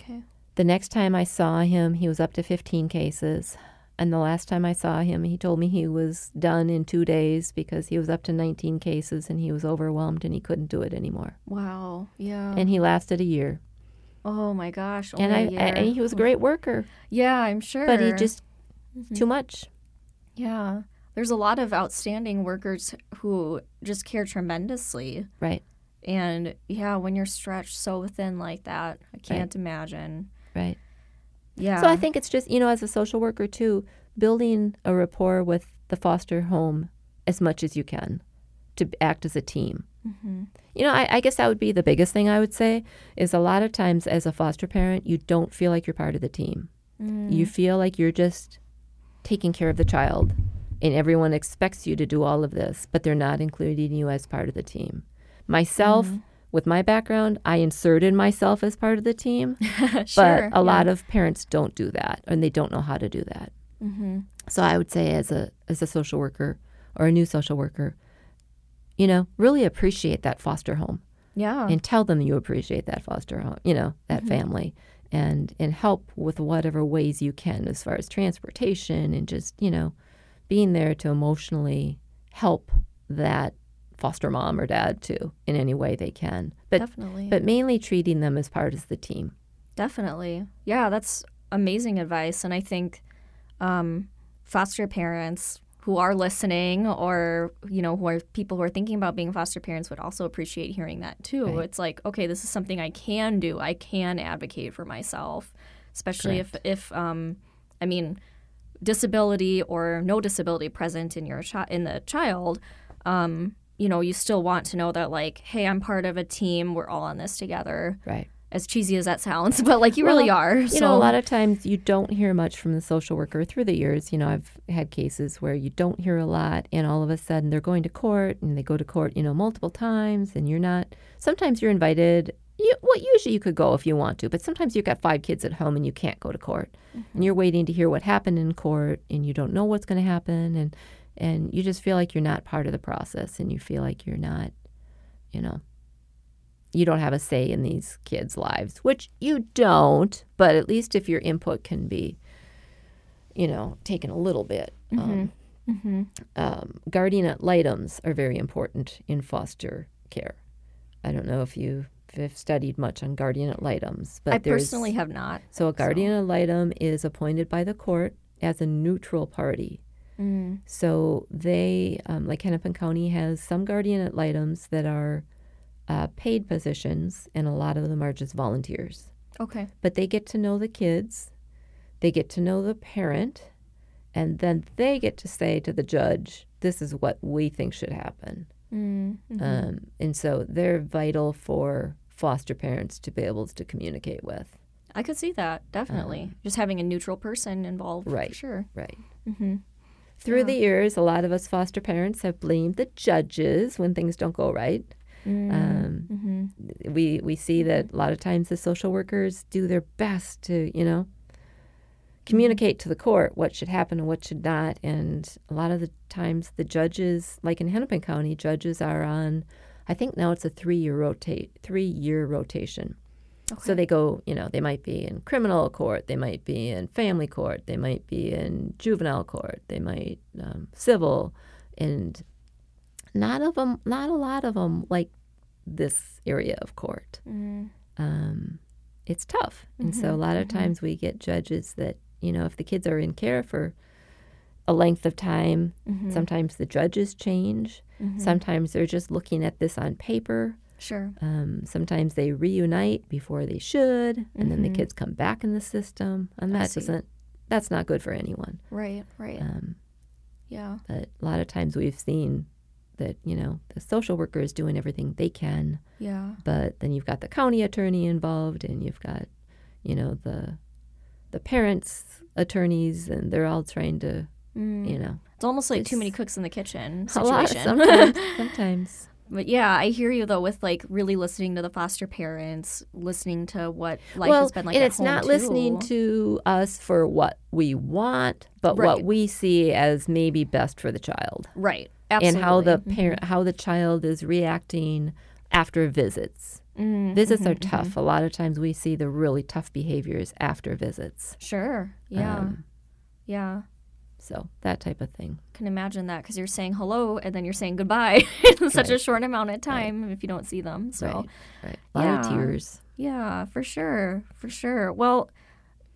Okay. The next time I saw him, he was up to 15 cases. And the last time I saw him, he told me he was done in two days because he was up to 19 cases and he was overwhelmed and he couldn't do it anymore. Wow. Yeah. And he lasted a year. oh my gosh. and I, and he was a great worker, Yeah, I'm sure. but he just Mm-hmm. too much. Yeah. There's a lot of outstanding workers who just care tremendously. Right, And yeah, when you're stretched so thin like that, I can't imagine. right. Yeah. So I think it's just, you know, as a social worker too, building a rapport with the foster home as much as you can to act as a team. Mm-hmm. You know, I, I guess that would be the biggest thing I would say is a lot of times as a foster parent, you don't feel like you're part of the team. Mm. You feel like you're just taking care of the child and everyone expects you to do all of this, but they're not including you as part of the team. Myself, Mm-hmm. With my background, I inserted myself as part of the team, sure. but a lot of parents don't do that and they don't know how to do that. Mm-hmm. So I would say as a as a social worker or a new social worker, you know, really appreciate that foster home Yeah. and tell them you appreciate that foster home, you know, that Mm-hmm. family and and help with whatever ways you can as far as transportation and just, you know, being there to emotionally help that foster mom or dad too in any way they can. But Definitely. but mainly treating them as part of the team. Definitely. Yeah, that's amazing advice. And I think um, foster parents who are listening or, you know, who are people who are thinking about being foster parents would also appreciate hearing that too. Right. It's like, okay, this is something I can do. I can advocate for myself, especially if, if um, I mean, disability or no disability present in your chi- in the child, um, you know, you still want to know that like, hey, I'm part of a team. We're all on this together Right. as cheesy as that sounds, but like you really are. You know, a lot of times you don't hear much from the social worker through the years. You know, I've had cases where you don't hear a lot, and all of a sudden they're going to court, and they go to court, you know, multiple times, and you're not. Sometimes you're invited. You, well, usually you could go if you want to, but sometimes you've got five kids at home and you can't go to court, and mm-hmm. you're waiting to hear what happened in court, and you don't know what's going to happen, and and you just feel like you're not part of the process, and you feel like you're not, you know, you don't have a say in these kids' lives, which you don't, but at least if your input can be, you know, taken a little bit. Um, Mm-hmm. um, guardian ad litems are very important in foster care. I don't know if you've studied much on guardian ad litems, but I personally have not. So a guardian ad litem is appointed by the court as a neutral party. Mm. So they, um, like Hennepin County, has some guardian ad litems that are uh, paid positions, and a lot of them are just volunteers. Okay. But they get to know the kids, they get to know the parent, and then they get to say to the judge, "This is what we think should happen." Mm. mhm. Um, and so they're vital for foster parents to be able to communicate with. I could see that definitely. Just having a neutral person involved, Um, Right. For sure. Right. Mm-hmm. Through Yeah. the years, a lot of us foster parents have blamed the judges when things don't go right. Um, mm-hmm. we we see that a lot of times the social workers do their best to you know communicate to the court what should happen and what should not and a lot of the times the judges like in hennepin county judges are on i think now it's a three year rotate three year rotation so they go you know they might be in criminal court they might be in family court they might be in juvenile court they might um, civil and not of them not a lot of them like this area of court. Mm. Um, it's tough. And so a lot of mhm. times we get judges that, you know, if the kids are in care for a length of time, Mhm. sometimes the judges change. Mhm. Sometimes they're just looking at this on paper. Sure. Um, sometimes they reunite before they should, and then the Mhm. kids come back in the system, and that doesn't. That's not good for anyone. Right. Right. Um, yeah. but a lot of times we've seen that you know the social worker is doing everything they can, Yeah. but then you've got the county attorney involved, and you've got you know the the parents attorneys, and they're all trying to Mm. you know It's almost like too many cooks in the kitchen a lot situation. sometimes. sometimes. but yeah, I hear you though with like really listening to the foster parents, listening to what life well, has been like. and it's not listening to us for what we want, but Right. what we see as maybe best for the child, right. Absolutely. and how the parent, how the child is reacting after visits. Mhm, Visits mhm, are tough. A lot of times we see the really tough behaviors after visits. Sure. Yeah. Um, yeah. So that type of thing. Can imagine that because you're saying hello and then you're saying goodbye in such a short amount of time if you don't see them. So. Right. Right. A lot of Yeah. tears. Yeah, for sure, for sure. Well,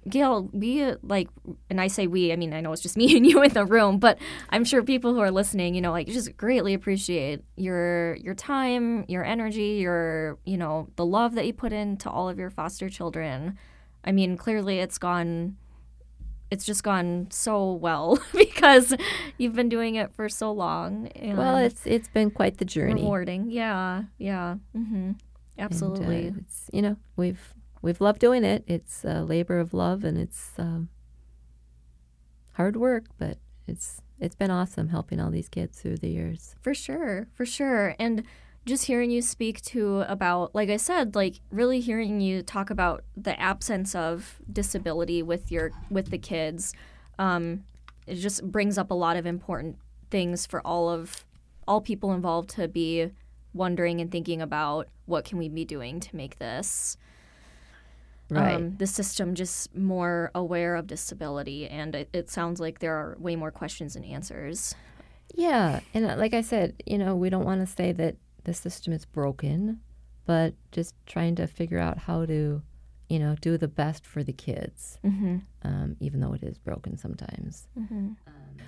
Gail, we uh, like, and I say we, I mean, I know it's just me and you in the room, but I'm sure people who are listening, you know, like, just greatly appreciate your your time, your energy, your, you know, the love that you put into all of your foster children. I mean, clearly, it's gone. It's just gone so well because you've been doing it for so long. And Well, it's it's been quite the journey. rewarding. Yeah, yeah, mm-hmm. And, absolutely. uh, it's you know we've we've loved doing it. It's a labor of love, and it's um, hard work, but it's it's been awesome helping all these kids through the years. For sure, for sure. And just hearing you speak to about, like I said, like really hearing you talk about the absence of disability with your with the kids, um, it just brings up a lot of important things for all of all people involved to be wondering and thinking about what can we be doing to make this Right. um, the system just more aware of disability. And it, it sounds like there are way more questions and answers. Yeah, and uh, like I said, you know, we don't want to say that the system is broken, but just trying to figure out how to, you know, do the best for the kids, mm-hmm. um, even though it is broken sometimes. Mm-hmm.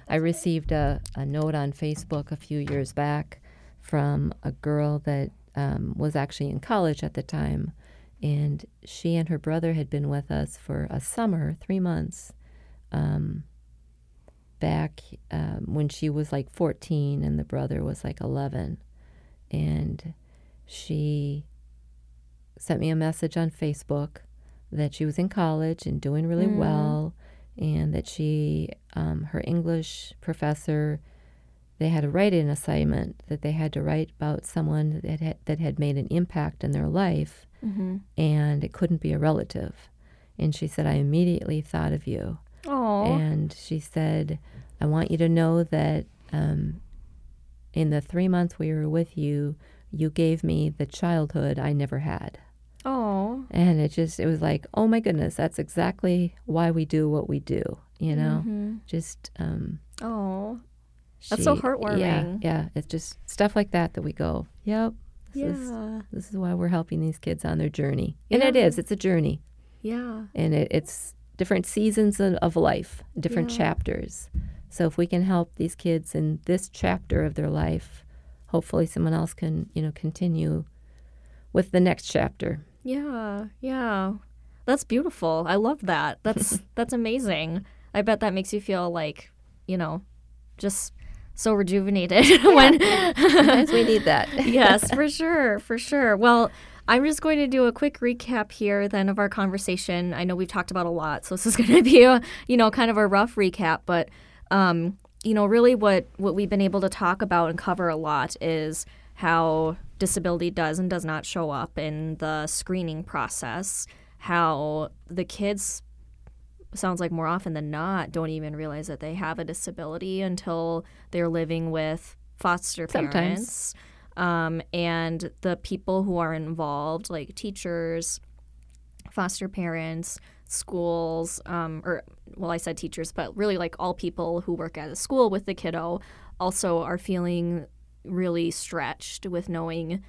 I received a, a note on Facebook a few years back from a girl that um, was actually in college at the time. And she and her brother had been with us for a summer, three months, um, back um, when she was like 14 and the brother was like 11. And she sent me a message on Facebook that she was in college and doing really Mm. well and that she um, her english professor they had a write-in assignment that they had to write about someone that had, that had made an impact in their life Mm-hmm. and it couldn't be a relative and she said i immediately thought of you Oh, and she said i want you to know that um, in the three months we were with you you gave me the childhood i never had. Oh, and it just it was like oh my goodness that's exactly why we do what we do you know? Mhm. just um oh, That's so heartwarming. yeah yeah it's just stuff like that that we go yep this is yeah, this is why we're helping these kids on their journey. And it Yeah. is it's a journey. Yeah, and it, it's different seasons of, of life different Yeah. chapters so if we can help these kids in this chapter of their life hopefully someone else can you know continue with the next chapter yeah, yeah. That's beautiful. I love that. That's that's amazing. I bet that makes you feel like, you know, just so rejuvenated when sometimes we need that yes, for sure, for sure. Well, I'm just going to do a quick recap here then of our conversation. I know we've talked about a lot, so this is going to be a, you know, kind of a rough recap, but um, you know, really what what we've been able to talk about and cover a lot is how disability does and does not show up in the screening process, how the kids sounds like more often than not don't even realize that they have a disability until they're living with foster Sometimes. parents um, and the people who are involved like teachers foster parents schools um, or well i said teachers but really like all people who work at a school with the kiddo also are feeling really stretched with knowing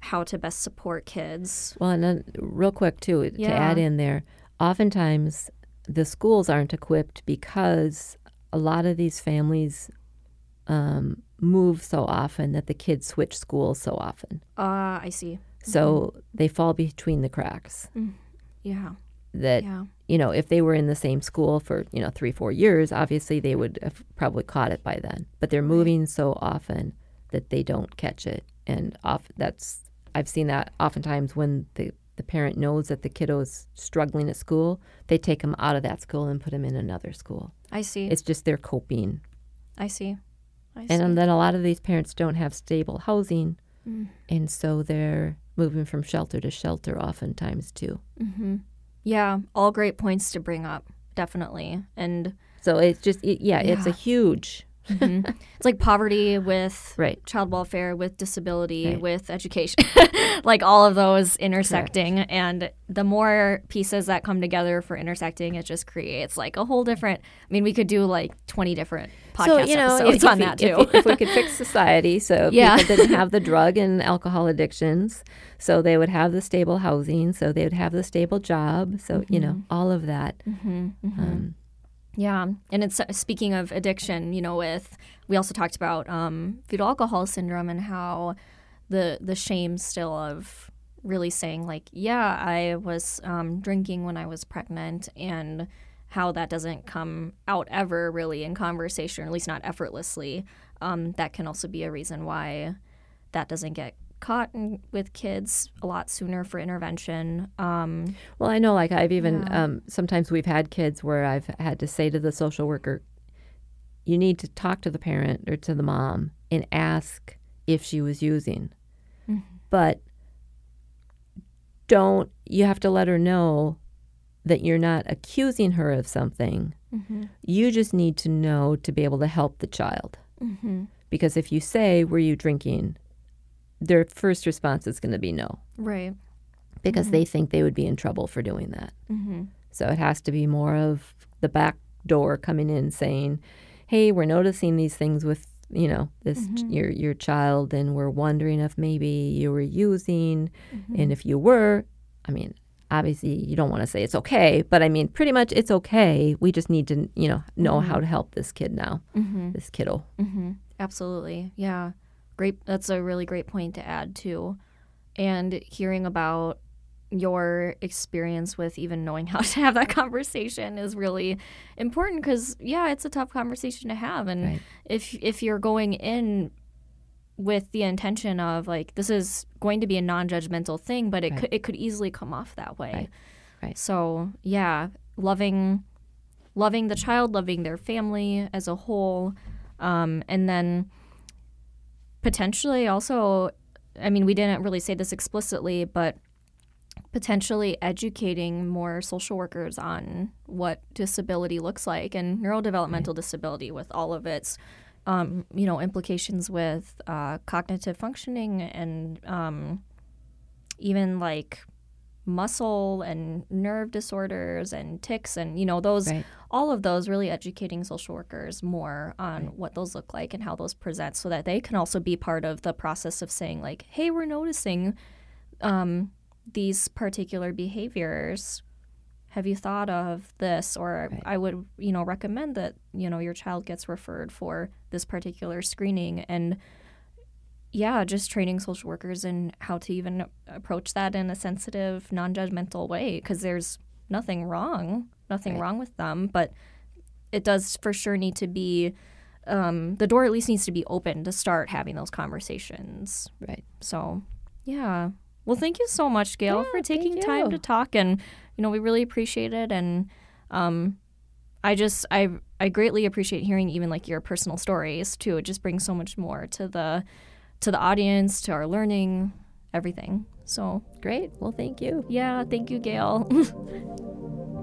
how to best support kids. Well, and then real quick too to add in there, oftentimes the schools aren't equipped because a lot of these families um, move so often that the kids switch schools so often, Uh, I see. so they fall between the cracks. Yeah. That Yeah. you know, if they were in the same school for you know three four years, obviously they would have probably caught it by then. But they're moving so often that they don't catch it, and off that's I've seen that oftentimes when the the parent knows that the kiddo is struggling at school, they take him out of that school and put him in another school. I see. It's just their coping, I see. I see. and then a lot of these parents don't have stable housing, Mm. and so they're moving from shelter to shelter oftentimes too. Yeah, all great points to bring up. Definitely. And So it's just it, yeah, it's a Yeah. Huge mm-hmm. it's like poverty with right. child welfare, with disability, Right. with education, like all of those intersecting. And the more pieces that come together for intersecting, it just creates like a whole different. I mean, we could do like 20 different podcast so you know episodes if, on if, that too. if, if we could fix society so Yeah. people didn't have the drug and alcohol addictions so they would have the stable housing so they would have the stable job so you know mm-hmm. all of that mm-hmm. um, Yeah, and it's speaking of addiction, you know, with we also talked about um, fetal alcohol syndrome and how the the shame still of really saying like, yeah, I was um, drinking when I was pregnant, and how that doesn't come out ever really in conversation, or at least not effortlessly. Um, that can also be a reason why that doesn't get caught in, with kids a lot sooner for intervention. Um, well i know like i've even um, sometimes we've had kids where i've had to say to the social worker you need to talk to the parent or to the mom and ask if she was using. But don't you have to let her know that you're not accusing her of something. You just need to know to be able to help the child. Because if you say were you drinking their first response is going to be no right. because mm-hmm. they think they would be in trouble for doing that. Mm-hmm. So it has to be more of the back door coming in saying, "Hey, we're noticing these things with you know this mm-hmm. your your child, and we're wondering if maybe you were using, and if you were, I mean." Obviously, you don't want to say it's okay, but I mean, pretty much it's okay. We just need to, you know, know how to help this kid now, this kiddo. Absolutely. Yeah. Great. That's a really great point to add, too. And hearing about your experience with even knowing how to have that conversation is really important because, yeah, it's a tough conversation to have. And Right. if, if you're going in with the intention of like this is going to be a non-judgmental thing but it Right. could it could easily come off that way Right. Right. so yeah loving loving the child loving their family as a whole um, and then potentially also i mean we didn't really say this explicitly but potentially educating more social workers on what disability looks like and neurodevelopmental disability with all of its um, you know implications with uh, cognitive functioning and um, even like muscle and nerve disorders and tics and you know those Right. all of those really educating social workers more on what those look like and how those present so that they can also be part of the process of saying like hey we're noticing um, these particular behaviors have you thought of this or Right. i would you know recommend that you know your child gets referred for this particular screening and yeah just training social workers in how to even approach that in a sensitive non-judgmental way because there's nothing wrong nothing Right. wrong with them but it does for sure need to be um, the door at least needs to be open to start having those conversations Right. so, yeah. Well, thank you so much, Gail, Yeah, for taking time to talk, and you know we really appreciate it. And um, I just I I greatly appreciate hearing even like your personal stories too. It just brings so much more to the to the audience, to our learning, everything. So Great. Well, thank you. yeah, thank you, Gail.